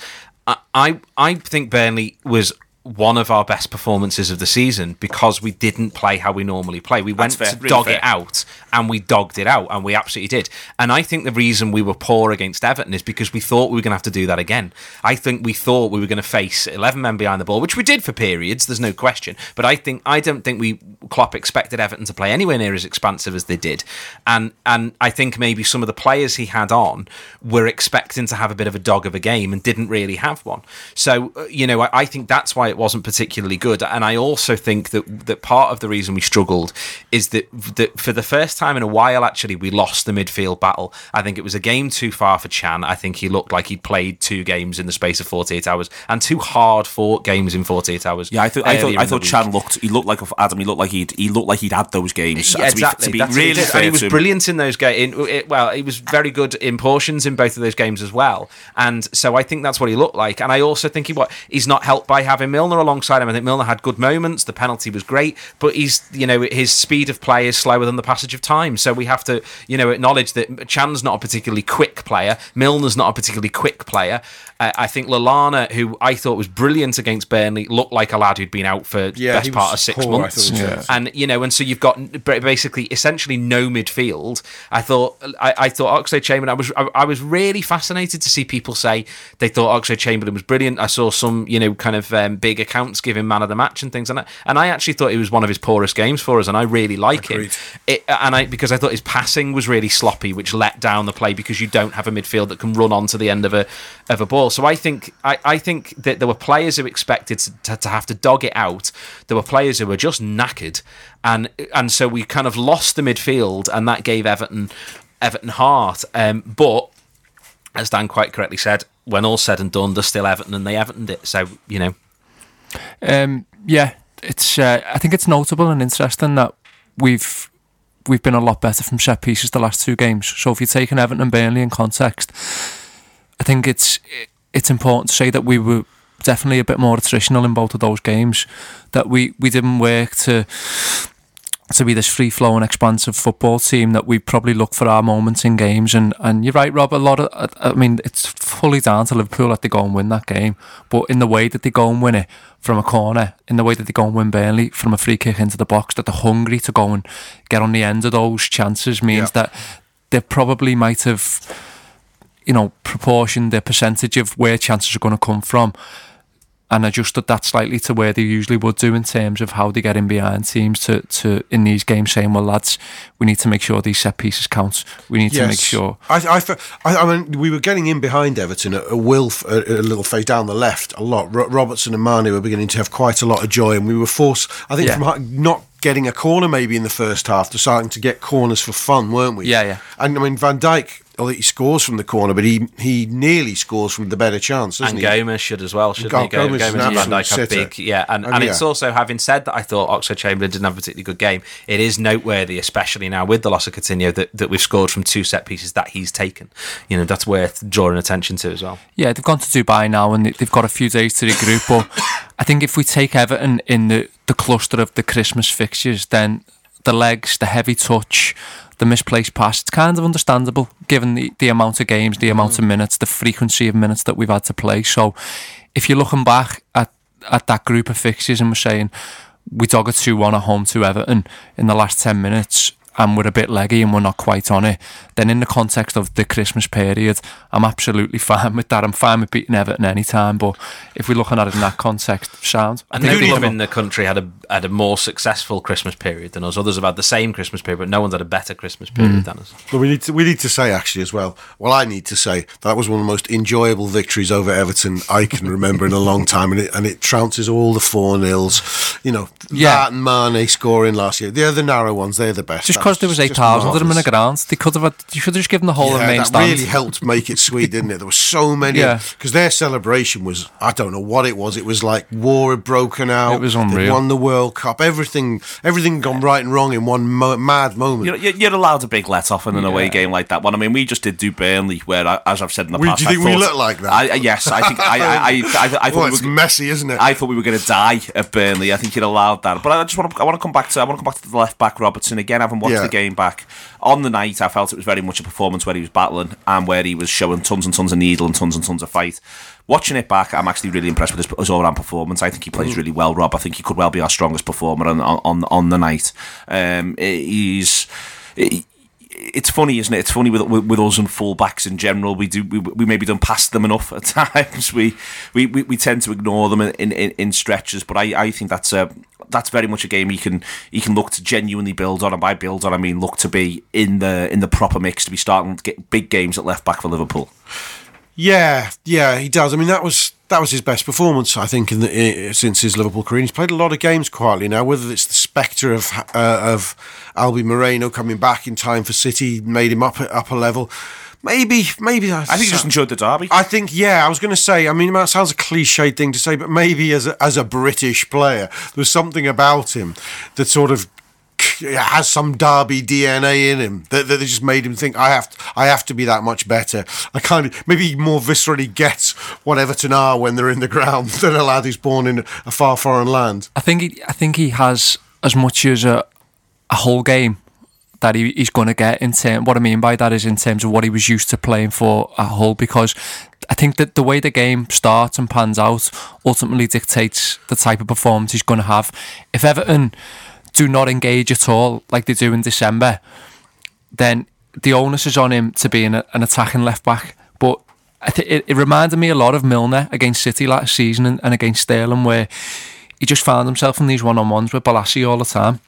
[SPEAKER 4] I, I, I think Burnley was one of our best performances of the season because we didn't play how we normally play. We went
[SPEAKER 1] fair,
[SPEAKER 4] to
[SPEAKER 1] really
[SPEAKER 4] dog
[SPEAKER 1] fair.
[SPEAKER 4] it out, and we dogged it out, and we absolutely did. And I think the reason we were poor against Everton is because we thought we were going to have to do that again. I think we thought we were going to face eleven men behind the ball, which we did for periods. There's no question. But I think I don't think we Klopp expected Everton to play anywhere near as expansive as they did, and and I think maybe some of the players he had on were expecting to have a bit of a dog of a game and didn't really have one. So uh, you know, I, I think that's why it wasn't particularly good. And I also think that that part of the reason we struggled is that that for the first time in a while, actually, we lost the midfield battle. I think it was a game too far for Can. I think he looked like he'd played two games in the space of 48 hours and two hard fought games in 48 hours.
[SPEAKER 1] Yeah, I thought I thought I thought. Can looked he looked like Adam. He looked like he'd he looked like he'd had those games.
[SPEAKER 4] Yeah,
[SPEAKER 1] to be,
[SPEAKER 4] exactly.
[SPEAKER 1] to be really fair
[SPEAKER 4] and he was brilliant in those games. Well, he was very good in portions in both of those games as well. And so I think that's what he looked like. And I also think he what he's not helped by having Milner alongside him. I think Milner had good moments. The penalty was great, but he's you know his speed of play is slower than the passage of time. So we have to you know acknowledge that Can's not a particularly quick player. Milner's not a particularly quick player. Uh, I think Lallana, who I thought was brilliant against Burnley, looked like a lad who'd been out for
[SPEAKER 2] Yeah,
[SPEAKER 4] best part of six
[SPEAKER 2] poor,
[SPEAKER 4] months.
[SPEAKER 2] yeah.
[SPEAKER 4] And you know, and so you've got basically essentially no midfield. I thought I, I thought Oxlade Chamberlain. I was I, I was really fascinated to see people say they thought Oxlade Chamberlain was brilliant. I saw some you know kind of um, big accounts give him man of the match and things like that. And I actually thought it was one of his poorest games for us, and I really like
[SPEAKER 2] Agreed.
[SPEAKER 4] him. It, and I because I thought his passing was really sloppy, which let down the play because you don't have a midfield that can run onto the end of a of a ball. So I think I, I think that there were players who expected to, to have to dog it out. There were players who were just knackered, and and so we kind of lost the midfield, and that gave Everton Everton heart. Um, but as Dan quite correctly said, when all's said and done, they're still Everton, and they Evertoned it. So you know,
[SPEAKER 3] Um, yeah, it's. Uh, I think it's notable and interesting that we've we've been a lot better from set pieces the last two games. So if you're taking Everton and Burnley in context, I think it's it's important to say that we were definitely a bit more attritional in both of those games. That we we didn't work to to be this free flowing, expansive football team that we probably look for our moments in games. And, and you're right, Rob. A lot of, I mean, it's fully down to Liverpool that they go and win that game. But in the way that they go and win it from a corner, in the way that they go and win Burnley from a free kick into the box, that they're hungry to go and get on the end of those chances means
[SPEAKER 2] Yeah.
[SPEAKER 3] that they probably might have, you know, proportion, the percentage of where chances are going to come from and adjusted that slightly to where they usually would do in terms of how they get in behind teams to, to in these games saying, well, lads, we need to make sure these set pieces count. We need to make sure.
[SPEAKER 2] I, I, I, I mean, we were getting in behind Everton at a will, a, a little phase down the left a lot. Ro- Robertson and Mane were beginning to have quite a lot of joy, and we were forced, I think,
[SPEAKER 3] Yeah.
[SPEAKER 2] from not getting a corner maybe in the first half deciding to get corners for fun, weren't we?
[SPEAKER 3] Yeah, yeah.
[SPEAKER 2] And I mean, Van Dijk, although he scores from the corner, but he he nearly scores from the better chance, doesn't
[SPEAKER 4] and
[SPEAKER 2] he?
[SPEAKER 4] Gomez should as well, shouldn't
[SPEAKER 2] Go-
[SPEAKER 4] he? Go-
[SPEAKER 2] Gomez is an
[SPEAKER 4] and Van Dijk have big, yeah. And,
[SPEAKER 2] Oh,
[SPEAKER 4] and
[SPEAKER 2] yeah.
[SPEAKER 4] it's also having said that, I thought Oxlade Chamberlain didn't have a particularly good game. It is noteworthy, especially now with the loss of Coutinho, that, that we've scored from two set pieces that he's taken. You know, that's worth drawing attention to as well.
[SPEAKER 3] Yeah, they've gone to Dubai now and they- they've got a few days to regroup. but I think if we take Everton in the, the cluster of the Christmas fixtures, then the legs, the heavy touch, the misplaced pass, it's kind of understandable given the, the amount of games, the amount of mm. minutes, the frequency of minutes that we've had to play. So if you're looking back at, at that group of fixtures and we're saying we dog a 2 1 at home to Everton in the last 10 minutes, and we're a bit leggy and we're not quite on it, then in the context of the Christmas period, I'm absolutely fine with that. I'm fine with beating Everton any time. But if we're looking at it in that context, sound. I
[SPEAKER 4] And
[SPEAKER 3] think
[SPEAKER 4] nobody
[SPEAKER 3] we'll-
[SPEAKER 4] in the country had a had a more successful Christmas period than us. Others have had the same Christmas period, but no one's had a better Christmas period hmm. than us.
[SPEAKER 2] But we need to we need to say actually as well. Well, I need to say that was one of the most enjoyable victories over Everton I can remember in a long time, and it and it trounces all the four nils. You know,
[SPEAKER 3] Yeah.
[SPEAKER 2] that and Mane scoring last year. They're The other narrow ones, they're the best.
[SPEAKER 3] just
[SPEAKER 2] That
[SPEAKER 3] because there was 8,000 of them in the
[SPEAKER 2] marvellous.
[SPEAKER 3] ground, they could have. Had, you should have just given the whole of the
[SPEAKER 2] Yeah,
[SPEAKER 3] main
[SPEAKER 2] that
[SPEAKER 3] stand.
[SPEAKER 2] really helped make it sweet, didn't it? There were so many.
[SPEAKER 3] Yeah.
[SPEAKER 2] Because their celebration was, I don't know what it was. It was like war had broken out.
[SPEAKER 3] It was
[SPEAKER 2] They'd
[SPEAKER 3] unreal.
[SPEAKER 2] won the World Cup. Everything, everything gone right and wrong in one mo- mad moment.
[SPEAKER 1] You're, you're you're allowed a big let off in an away game like that one. I mean, we just did do Burnley, where, I, as I've said in the
[SPEAKER 2] We-
[SPEAKER 1] past,
[SPEAKER 2] do you
[SPEAKER 1] I
[SPEAKER 2] think we
[SPEAKER 1] thought-
[SPEAKER 2] look like that?
[SPEAKER 1] I, I- yes, I think I, I, I, I, I thought
[SPEAKER 2] well,
[SPEAKER 1] we
[SPEAKER 2] it's
[SPEAKER 1] were,
[SPEAKER 2] messy, isn't it?
[SPEAKER 1] I thought we were going to die at Burnley. I think you're allowed that, but I just want to. I want to come back to. I want to come back to the left back Robertson again. Having watched
[SPEAKER 2] Yeah.
[SPEAKER 1] the game back on the night, I felt it was very much a performance where he was battling and where he was showing tons and tons of needle and tons and tons of fight. Watching it back, I'm actually really impressed with his, his all-round performance. I think he plays really well, Rob. I think he could well be our strongest performer on on, on the night. Um, he's. He, it's funny, isn't it? It's funny with, with with us and fullbacks in general. We do we, we maybe don't pass them enough at times. We we, we, we tend to ignore them in, in, in stretches. But I, I think that's a that's very much a game he can he can look to genuinely build on. And by build on, I mean look to be in the in the proper mix to be starting to get big games at left back for Liverpool.
[SPEAKER 2] Yeah, yeah, he does. I mean, that was that was his best performance, I think, in the since his Liverpool career. He's played a lot of games quietly now. Whether it's the spectre of uh, of Albi Moreno coming back in time for City made him up at upper level. Maybe, maybe
[SPEAKER 1] I think he just enjoyed the derby.
[SPEAKER 2] I think, yeah, I was going to say. I mean, that sounds a cliched thing to say, but maybe as a, as a British player, there's something about him that sort of has some Derby DNA in him that, that just made him think I have to, I have to be that much better. I kind of maybe more viscerally gets what Everton are when they're in the ground than a lad who's born in a far foreign land.
[SPEAKER 3] I think he, I think he has as much as a, a whole game that he, he's going to get in term. What I mean by that is in terms of what he was used to playing for a whole, because I think that the way the game starts and pans out ultimately dictates the type of performance he's going to have. If Everton do not engage at all like they do in December, then the onus is on him to be an, an attacking left back. But th- it, it reminded me a lot of Milner against City last season and, and against Sterling, where he just found himself in these one on ones with Bolasie all the time.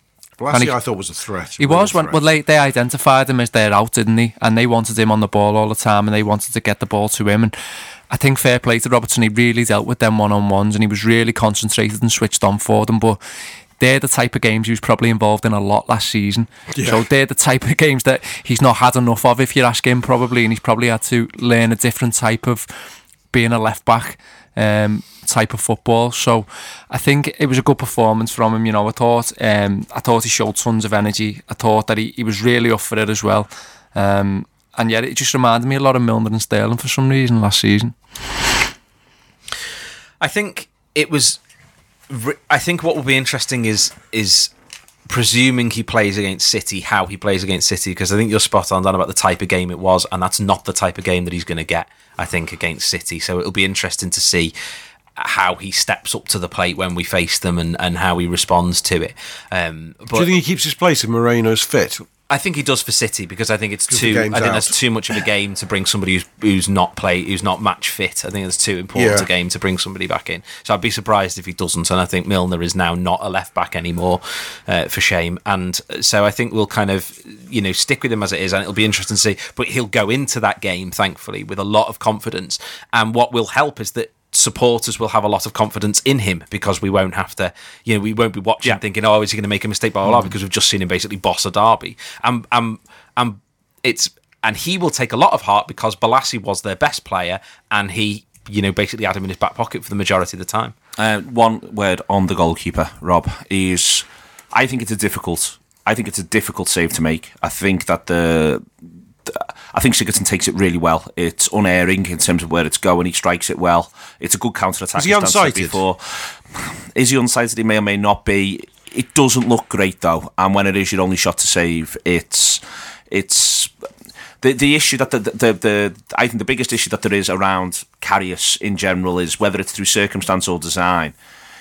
[SPEAKER 3] And he-
[SPEAKER 2] I thought was a threat.
[SPEAKER 3] He was when well they, they identified him as their out, didn't they? And they wanted him on the ball all the time, and they wanted to get the ball to him. And I think fair play to Robertson, he really dealt with them one on ones, and he was really concentrated and switched on for them. But they're the type of games he was probably involved in a lot last season. So they're the type of games that he's not had enough of, if you ask him, probably, and he's probably had to learn a different type of being a left back um, type of football. So I think it was a good performance from him. You know, I thought um, I thought he showed tons of energy. I thought that he, he was really up for it as well. Um, and yet it just reminded me a lot of Milner and Sterling for some reason last season.
[SPEAKER 4] I think it was. I think what will be interesting is is presuming he plays against City, how he plays against City, because I think you're spot on Dan about the type of game it was, and that's not the type of game that he's going to get. I think against City, so it'll be interesting to see how he steps up to the plate when we face them and, and how he responds to it. Um, but
[SPEAKER 2] Do you think he keeps his place if Moreno's fit?
[SPEAKER 4] I think he does for City because I think it's too. I think
[SPEAKER 2] out.
[SPEAKER 4] that's too much of a game to bring somebody who's who's not play who's not match fit. I think it's too important
[SPEAKER 2] Yeah.
[SPEAKER 4] a game to bring somebody back in. So I'd be surprised if he doesn't. And I think Milner is now not a left back anymore, uh, for shame. And so I think we'll kind of you know stick with him as it is, and it'll be interesting to see. But he'll go into that game thankfully with a lot of confidence. And what will help is that supporters will have a lot of confidence in him because we won't have to, you know, we won't be watching thinking, oh, is he going to make a mistake, blah, blah, blah, because we've just seen him basically boss a derby. And, and, and it's, and he will take a lot of heart because Bolasie was their best player and he, you know, basically had him in his back pocket for the majority of the time.
[SPEAKER 1] Uh, one word on the goalkeeper, Rob, is I think it's a difficult. I think it's a difficult save to make. I think that the. I think Sigurdsson takes it really well. It's unerring in terms of where it's going. He strikes it well. It's a good counter attack.
[SPEAKER 2] Is he unsighted?
[SPEAKER 1] Before, is he unsighted? He may or may not be. It doesn't look great though, and when it is your only shot to save, it's it's the the issue that the, the the I think the biggest issue that there is around Karius in general is whether it's through circumstance or design.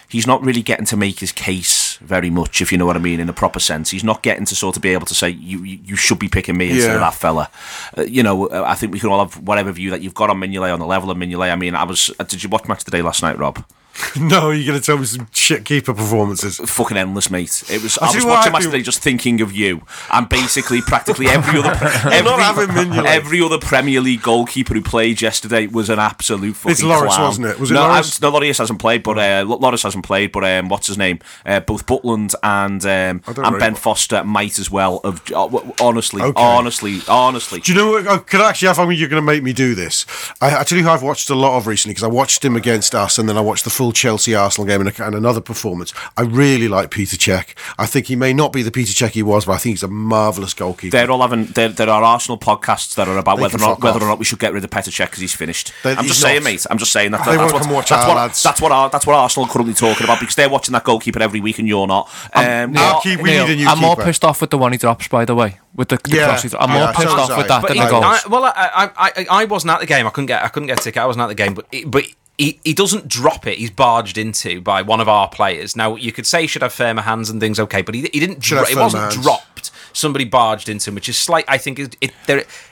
[SPEAKER 1] He's not really getting to make his case very much, if you know what I mean, in a proper sense. He's not getting to sort of be able to say you you, you should be picking me instead
[SPEAKER 2] Yeah.
[SPEAKER 1] of that fella. Uh, you know, uh, I think we can all have whatever view that you've got on Mignolet on the level of Mignolet. I mean, I was. Uh, did you watch match today last night, Rob?
[SPEAKER 2] no, you're going to tell me some shit keeper performances.
[SPEAKER 1] fucking endless, mate. It was.
[SPEAKER 2] I'll
[SPEAKER 1] I was watching
[SPEAKER 2] I
[SPEAKER 1] match today, just thinking of you, and basically practically every other every, every other Premier League goalkeeper who played yesterday was an absolute fucking
[SPEAKER 2] It's Lloris,
[SPEAKER 1] clown.
[SPEAKER 2] wasn't it? Was it
[SPEAKER 1] no,
[SPEAKER 2] Lloris?
[SPEAKER 1] I- no, hasn't played, but uh, hasn't played, but um, what's his name? Uh, both Butland and um, and. Ben Foster might as well. Of uh, honestly,
[SPEAKER 2] Okay.
[SPEAKER 1] honestly, honestly.
[SPEAKER 2] Do you know what? Could I actually, I think you're going to make me do this. I, I tell you who I've watched a lot of recently because I watched him against us and then I watched the full Chelsea Arsenal game and, a, and another performance. I really like Peter Cech. I think he may not be the Peter Cech he was, but I think he's a marvellous goalkeeper.
[SPEAKER 1] They're all having. There, there are Arsenal podcasts that are about
[SPEAKER 2] They
[SPEAKER 1] whether or not whether
[SPEAKER 2] off.
[SPEAKER 1] or not we should get rid of Peter Cech because he's finished.
[SPEAKER 2] They-
[SPEAKER 1] I'm
[SPEAKER 2] he's
[SPEAKER 1] just saying, mate. I'm just saying that.
[SPEAKER 2] They
[SPEAKER 1] that's
[SPEAKER 2] won't
[SPEAKER 1] what,
[SPEAKER 2] come watch
[SPEAKER 1] that's
[SPEAKER 2] our
[SPEAKER 1] what
[SPEAKER 2] lads.
[SPEAKER 1] that's what our, that's what Arsenal are currently talking about because they're watching that goalkeeper every week and you're not. Um,
[SPEAKER 2] Neil,
[SPEAKER 1] what-
[SPEAKER 2] keep- we
[SPEAKER 3] Neil,
[SPEAKER 2] need a new
[SPEAKER 3] I'm more pissed off with the one he drops, by the way, with the, the
[SPEAKER 2] Yeah,
[SPEAKER 3] crosses. I'm more
[SPEAKER 2] yeah,
[SPEAKER 3] pissed
[SPEAKER 2] so
[SPEAKER 3] off
[SPEAKER 2] was
[SPEAKER 3] with that
[SPEAKER 2] But
[SPEAKER 3] than
[SPEAKER 4] he-
[SPEAKER 3] the goals.
[SPEAKER 4] I, well, I, I, I, I wasn't at the game. I couldn't get. I couldn't get a ticket. I wasn't at the game. But it, but he, he doesn't drop it. He's barged into by one of our players. Now you could say he should have firmer hands and things. Okay, but he, he didn't. Dro- it wasn't
[SPEAKER 2] hands.
[SPEAKER 4] dropped. Somebody barged into him, which is slight. I think it, it,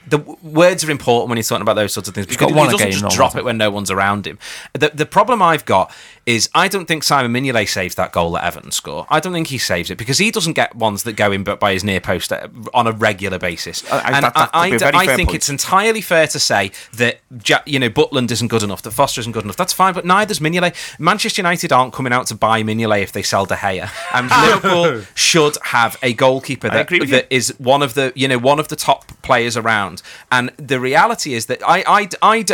[SPEAKER 4] the words are important when you're talking about those sorts of things because he doesn't just drop
[SPEAKER 3] hasn't
[SPEAKER 4] it when no one's around him. The the problem I've got is I don't think Simon Mignolet saves that goal that Everton score. I don't think he saves it because he doesn't get ones that go in but by his near post uh, on a regular basis.
[SPEAKER 1] I- I-
[SPEAKER 4] and
[SPEAKER 1] that-
[SPEAKER 4] I,
[SPEAKER 1] would be a
[SPEAKER 4] d-
[SPEAKER 1] very
[SPEAKER 4] I think
[SPEAKER 1] point.
[SPEAKER 4] it's entirely fair to say that you know Butland isn't good enough, that Foster isn't good enough. That's fine, but neither's Mignolet. Manchester United aren't coming out to buy Mignolet if they sell De Gea, and Liverpool should have a goalkeeper that, that is one of the you know one of the top players around. And the reality is that I I I.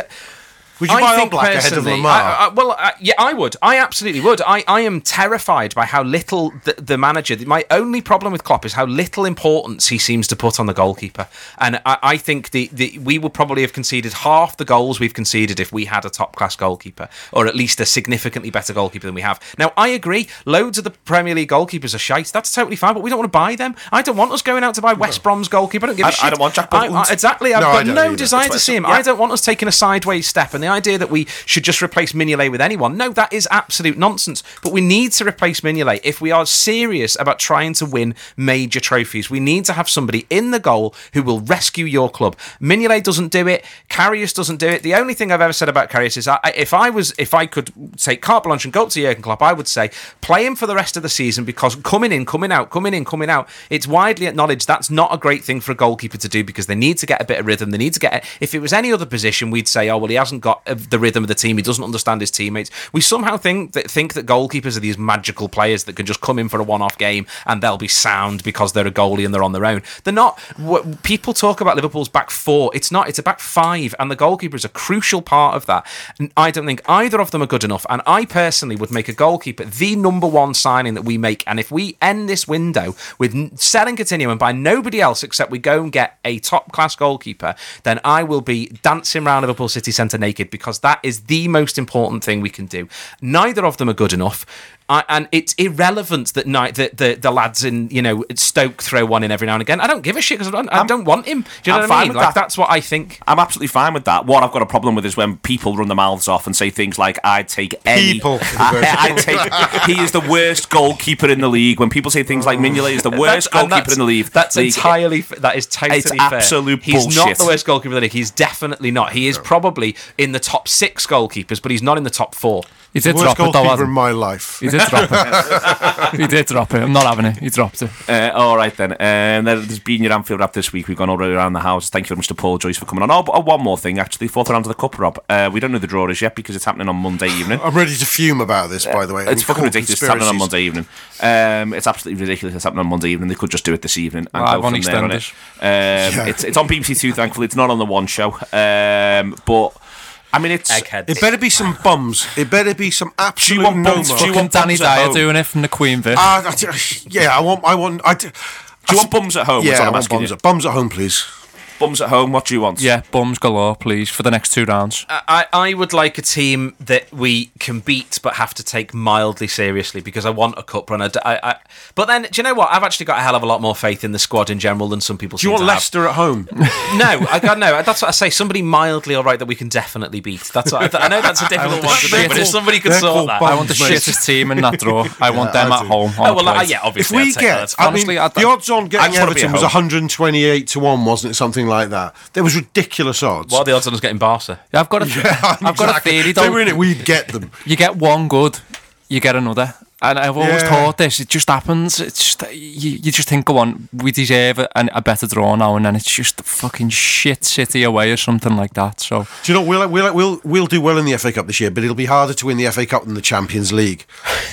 [SPEAKER 2] Would you
[SPEAKER 4] I
[SPEAKER 2] buy
[SPEAKER 4] think
[SPEAKER 2] Oblak ahead of Lemar?
[SPEAKER 4] I- I- well, uh, yeah, I would. I absolutely would. I, I am terrified by how little the, the manager. My only problem with Klopp is how little importance he seems to put on the goalkeeper, and I, I think the, the we would probably have conceded half the goals we've conceded if we had a top class goalkeeper, or at least a significantly better goalkeeper than we have. Now, I agree. Loads of the Premier League goalkeepers are shite. That's totally fine, but we don't want to buy them. I don't want us going out to buy West Brom's goalkeeper. I don't give a shit.
[SPEAKER 1] I don't want Jack
[SPEAKER 4] exactly. I've
[SPEAKER 2] No,
[SPEAKER 4] got no
[SPEAKER 2] either.
[SPEAKER 4] desire to see him.
[SPEAKER 1] yeah.
[SPEAKER 4] I don't want us taking a sideways step, and the idea that we should just replace Mignolet with anyone, no, that is absolute nonsense. But we need to replace Mignolet if we are serious about trying to win major trophies. We need to have somebody in the goal who will rescue your club. Mignolet doesn't do it. Karius doesn't do it. The only thing I've ever said about Karius is I, if I was, if I could take carte blanche and go up to Jurgen Klopp, I would say play him for the rest of the season because coming in, coming out, coming in, coming out. It's widely acknowledged that's not a great thing for a goalkeeper to do because they need to get a bit of rhythm. They need to get. If it was any other position, we'd say, oh well, he hasn't got uh, the rhythm of the team. He doesn't understand his teammates. We somehow think that think that goalkeepers are these magical players that can just come in for a one-off game and they'll be sound because they're a goalie and they're on their own. They're not. What, people talk about Liverpool's back four. It's not. It's a back five, and the goalkeeper is a crucial part of that. I don't think either of them are good enough. And I personally would make a goalkeeper the number one signing that we make. And if we end this window with selling Coutinho buy nobody else except we go and get a top class goalkeeper, then I will be dancing around Liverpool City Centre naked because that is the most important thing we can do. Neither of them are good enough. I, and it's irrelevant that night that the, the lads in you know Stoke throw one in every now and again. I don't give a shit because I, don't- I don't want him. Do you know
[SPEAKER 1] I'm
[SPEAKER 4] what I mean? Like
[SPEAKER 1] that.
[SPEAKER 4] that's what I think.
[SPEAKER 1] I'm absolutely fine with that. What I've got a problem with is when people run their mouths off and say things like, "I'd take any."
[SPEAKER 2] People.
[SPEAKER 1] I, I'd take. He is the worst goalkeeper in the league. When people say things like Mignolet is the worst
[SPEAKER 4] That's- and
[SPEAKER 1] goalkeeper in the league,
[SPEAKER 4] That's
[SPEAKER 1] league,
[SPEAKER 4] entirely. That is totally
[SPEAKER 1] It's
[SPEAKER 4] fair.
[SPEAKER 1] absolute
[SPEAKER 4] He's not the worst goalkeeper in the league. He's definitely not. He is probably in the top six goalkeepers, but he's not in the top four.
[SPEAKER 3] He did
[SPEAKER 2] Worst
[SPEAKER 3] drop it though,
[SPEAKER 2] goalkeeper in
[SPEAKER 3] hasn't
[SPEAKER 2] my life.
[SPEAKER 3] he? He did drop it. he did drop it. I'm not having it. He dropped it.
[SPEAKER 1] Uh, all right then. Um, there- there's been your Anfield wrap this week. We've gone all around the house. Thank you very much to Paul Joyce for coming on. Oh, but, oh, one more thing actually. Fourth round of the cup, Rob. Uh, we don't know the draw is yet because it's happening on Monday evening.
[SPEAKER 2] I'm ready to fume about this, by the way.
[SPEAKER 1] It's fucking ridiculous. It's happening on. Monday evening. Um, it's absolutely ridiculous. It's happening on Monday evening. They could just do it this evening and
[SPEAKER 3] Right,
[SPEAKER 1] go
[SPEAKER 3] on
[SPEAKER 1] from there on it.
[SPEAKER 3] EastEnders.
[SPEAKER 1] Um, it's it's on BBC Two. Thankfully, it's not on the One Show. Um, but I mean, it's
[SPEAKER 4] Eggheads.
[SPEAKER 2] It better be some bums. It better be some absolute Do you
[SPEAKER 1] want
[SPEAKER 2] no
[SPEAKER 1] bums? Do you want
[SPEAKER 3] Danny
[SPEAKER 1] bums at
[SPEAKER 3] Dyer
[SPEAKER 1] home?
[SPEAKER 3] doing it from the Queen bit.
[SPEAKER 2] Ah, yeah, I want. I want. I, do
[SPEAKER 1] Do you want bums at home?
[SPEAKER 2] Yeah, I want bums at, bums at home, please.
[SPEAKER 1] Bums at home. What do you want?
[SPEAKER 3] Yeah, bums galore, please, for the next two rounds.
[SPEAKER 4] I, I would like a team that we can beat but have to take mildly seriously because I want a cup run. I, I, I- but then, do you know what? I've actually got a hell of a lot more faith in the squad in general than some people
[SPEAKER 2] Do you
[SPEAKER 4] seem
[SPEAKER 2] want
[SPEAKER 4] to have.
[SPEAKER 2] Leicester at home?
[SPEAKER 4] No, I got no. That's what I say. Somebody mildly all right that we can definitely beat. That's what I, th- I know that's a difficult one to do, but if somebody could
[SPEAKER 2] They're
[SPEAKER 4] sort
[SPEAKER 2] called
[SPEAKER 4] that,
[SPEAKER 2] bums,
[SPEAKER 3] I want the
[SPEAKER 2] mate.
[SPEAKER 3] shittest team in that draw. I want
[SPEAKER 2] Yeah,
[SPEAKER 3] them
[SPEAKER 2] I
[SPEAKER 3] at
[SPEAKER 2] do.
[SPEAKER 3] home. on
[SPEAKER 4] oh well, uh,
[SPEAKER 3] plate.
[SPEAKER 4] yeah,
[SPEAKER 2] If we
[SPEAKER 4] I'd take
[SPEAKER 2] get,
[SPEAKER 4] that.
[SPEAKER 2] I
[SPEAKER 3] Honestly,
[SPEAKER 2] mean,
[SPEAKER 3] I-
[SPEAKER 2] the odds on getting
[SPEAKER 1] just wanna
[SPEAKER 2] Everton was 128 to one, wasn't it? Something like that. There was ridiculous odds.
[SPEAKER 4] what are the odds on us getting Barca?
[SPEAKER 3] Yeah, I've got a, I've got a
[SPEAKER 2] Exactly.
[SPEAKER 3] theory
[SPEAKER 2] If they were in it, we'd get them.
[SPEAKER 3] You get one good, you get another. And I've always
[SPEAKER 2] Yeah.
[SPEAKER 3] thought this. It just happens. It's just you, you just think, go on, we deserve a, a better draw now, and then it's just a fucking shit city away or something like that. So
[SPEAKER 2] Do you know we'll we'll we'll we'll do well in the FA Cup this year, but it'll be harder to win the FA Cup than the Champions League.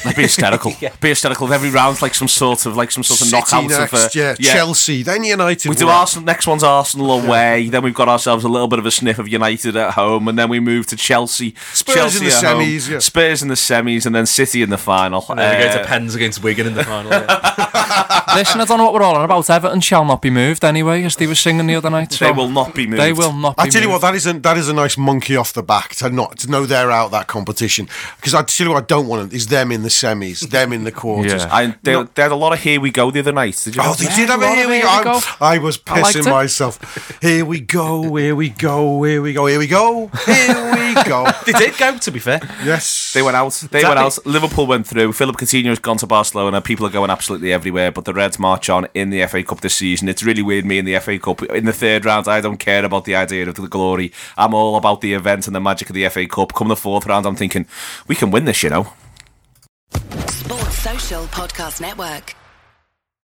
[SPEAKER 1] That'd be hysterical. Be hysterical. Every round's like some sort of like some sort of
[SPEAKER 2] City
[SPEAKER 1] knockout
[SPEAKER 2] next,
[SPEAKER 1] of uh,
[SPEAKER 2] yeah, Chelsea, then United.
[SPEAKER 1] We do Arsenal. Next one's Arsenal away. Then we've got ourselves a little bit of a sniff of United at home, and then we move to Chelsea.
[SPEAKER 2] Spurs
[SPEAKER 1] Chelsea
[SPEAKER 2] in the
[SPEAKER 1] home,
[SPEAKER 2] semis, yeah.
[SPEAKER 1] Spurs in the semis, and then City in the final.
[SPEAKER 4] And then we go
[SPEAKER 1] Uh,
[SPEAKER 4] to Pens against Wigan in the final. yeah.
[SPEAKER 3] listen, I don't know what we're all on about. Everton shall not be moved anyway, as they were singing the other night. So
[SPEAKER 1] They will not be moved.
[SPEAKER 3] They will not. Be
[SPEAKER 2] I tell you what, that is a that is a nice monkey off the back to not to know they're out that competition. Because I tell you what, I don't want is them in the semis, them in the quarters.
[SPEAKER 3] Yeah.
[SPEAKER 1] I, they, they had a lot of here we go the other night. Did you?
[SPEAKER 2] Oh,
[SPEAKER 1] know
[SPEAKER 2] they
[SPEAKER 1] that?
[SPEAKER 2] did have
[SPEAKER 3] a
[SPEAKER 2] a here we go.
[SPEAKER 3] go.
[SPEAKER 2] I, I was pissing
[SPEAKER 3] it.
[SPEAKER 2] myself. Here we go, here we go, here we go, here we go, here we go.
[SPEAKER 4] they did go, to be fair.
[SPEAKER 2] Yes,
[SPEAKER 1] They went out. They
[SPEAKER 4] Exactly.
[SPEAKER 1] went out. Liverpool went through. Philip Coutinho's gone to Barcelona. People are going absolutely everywhere. But the Reds march on in the FA Cup this season. It's really weird. Me in the FA Cup in the third round. I don't care about the idea of the glory. I'm all about the event and the magic of the FA Cup. Come the fourth round, I'm thinking we can win this. You know.
[SPEAKER 6] Sports Social Podcast Network.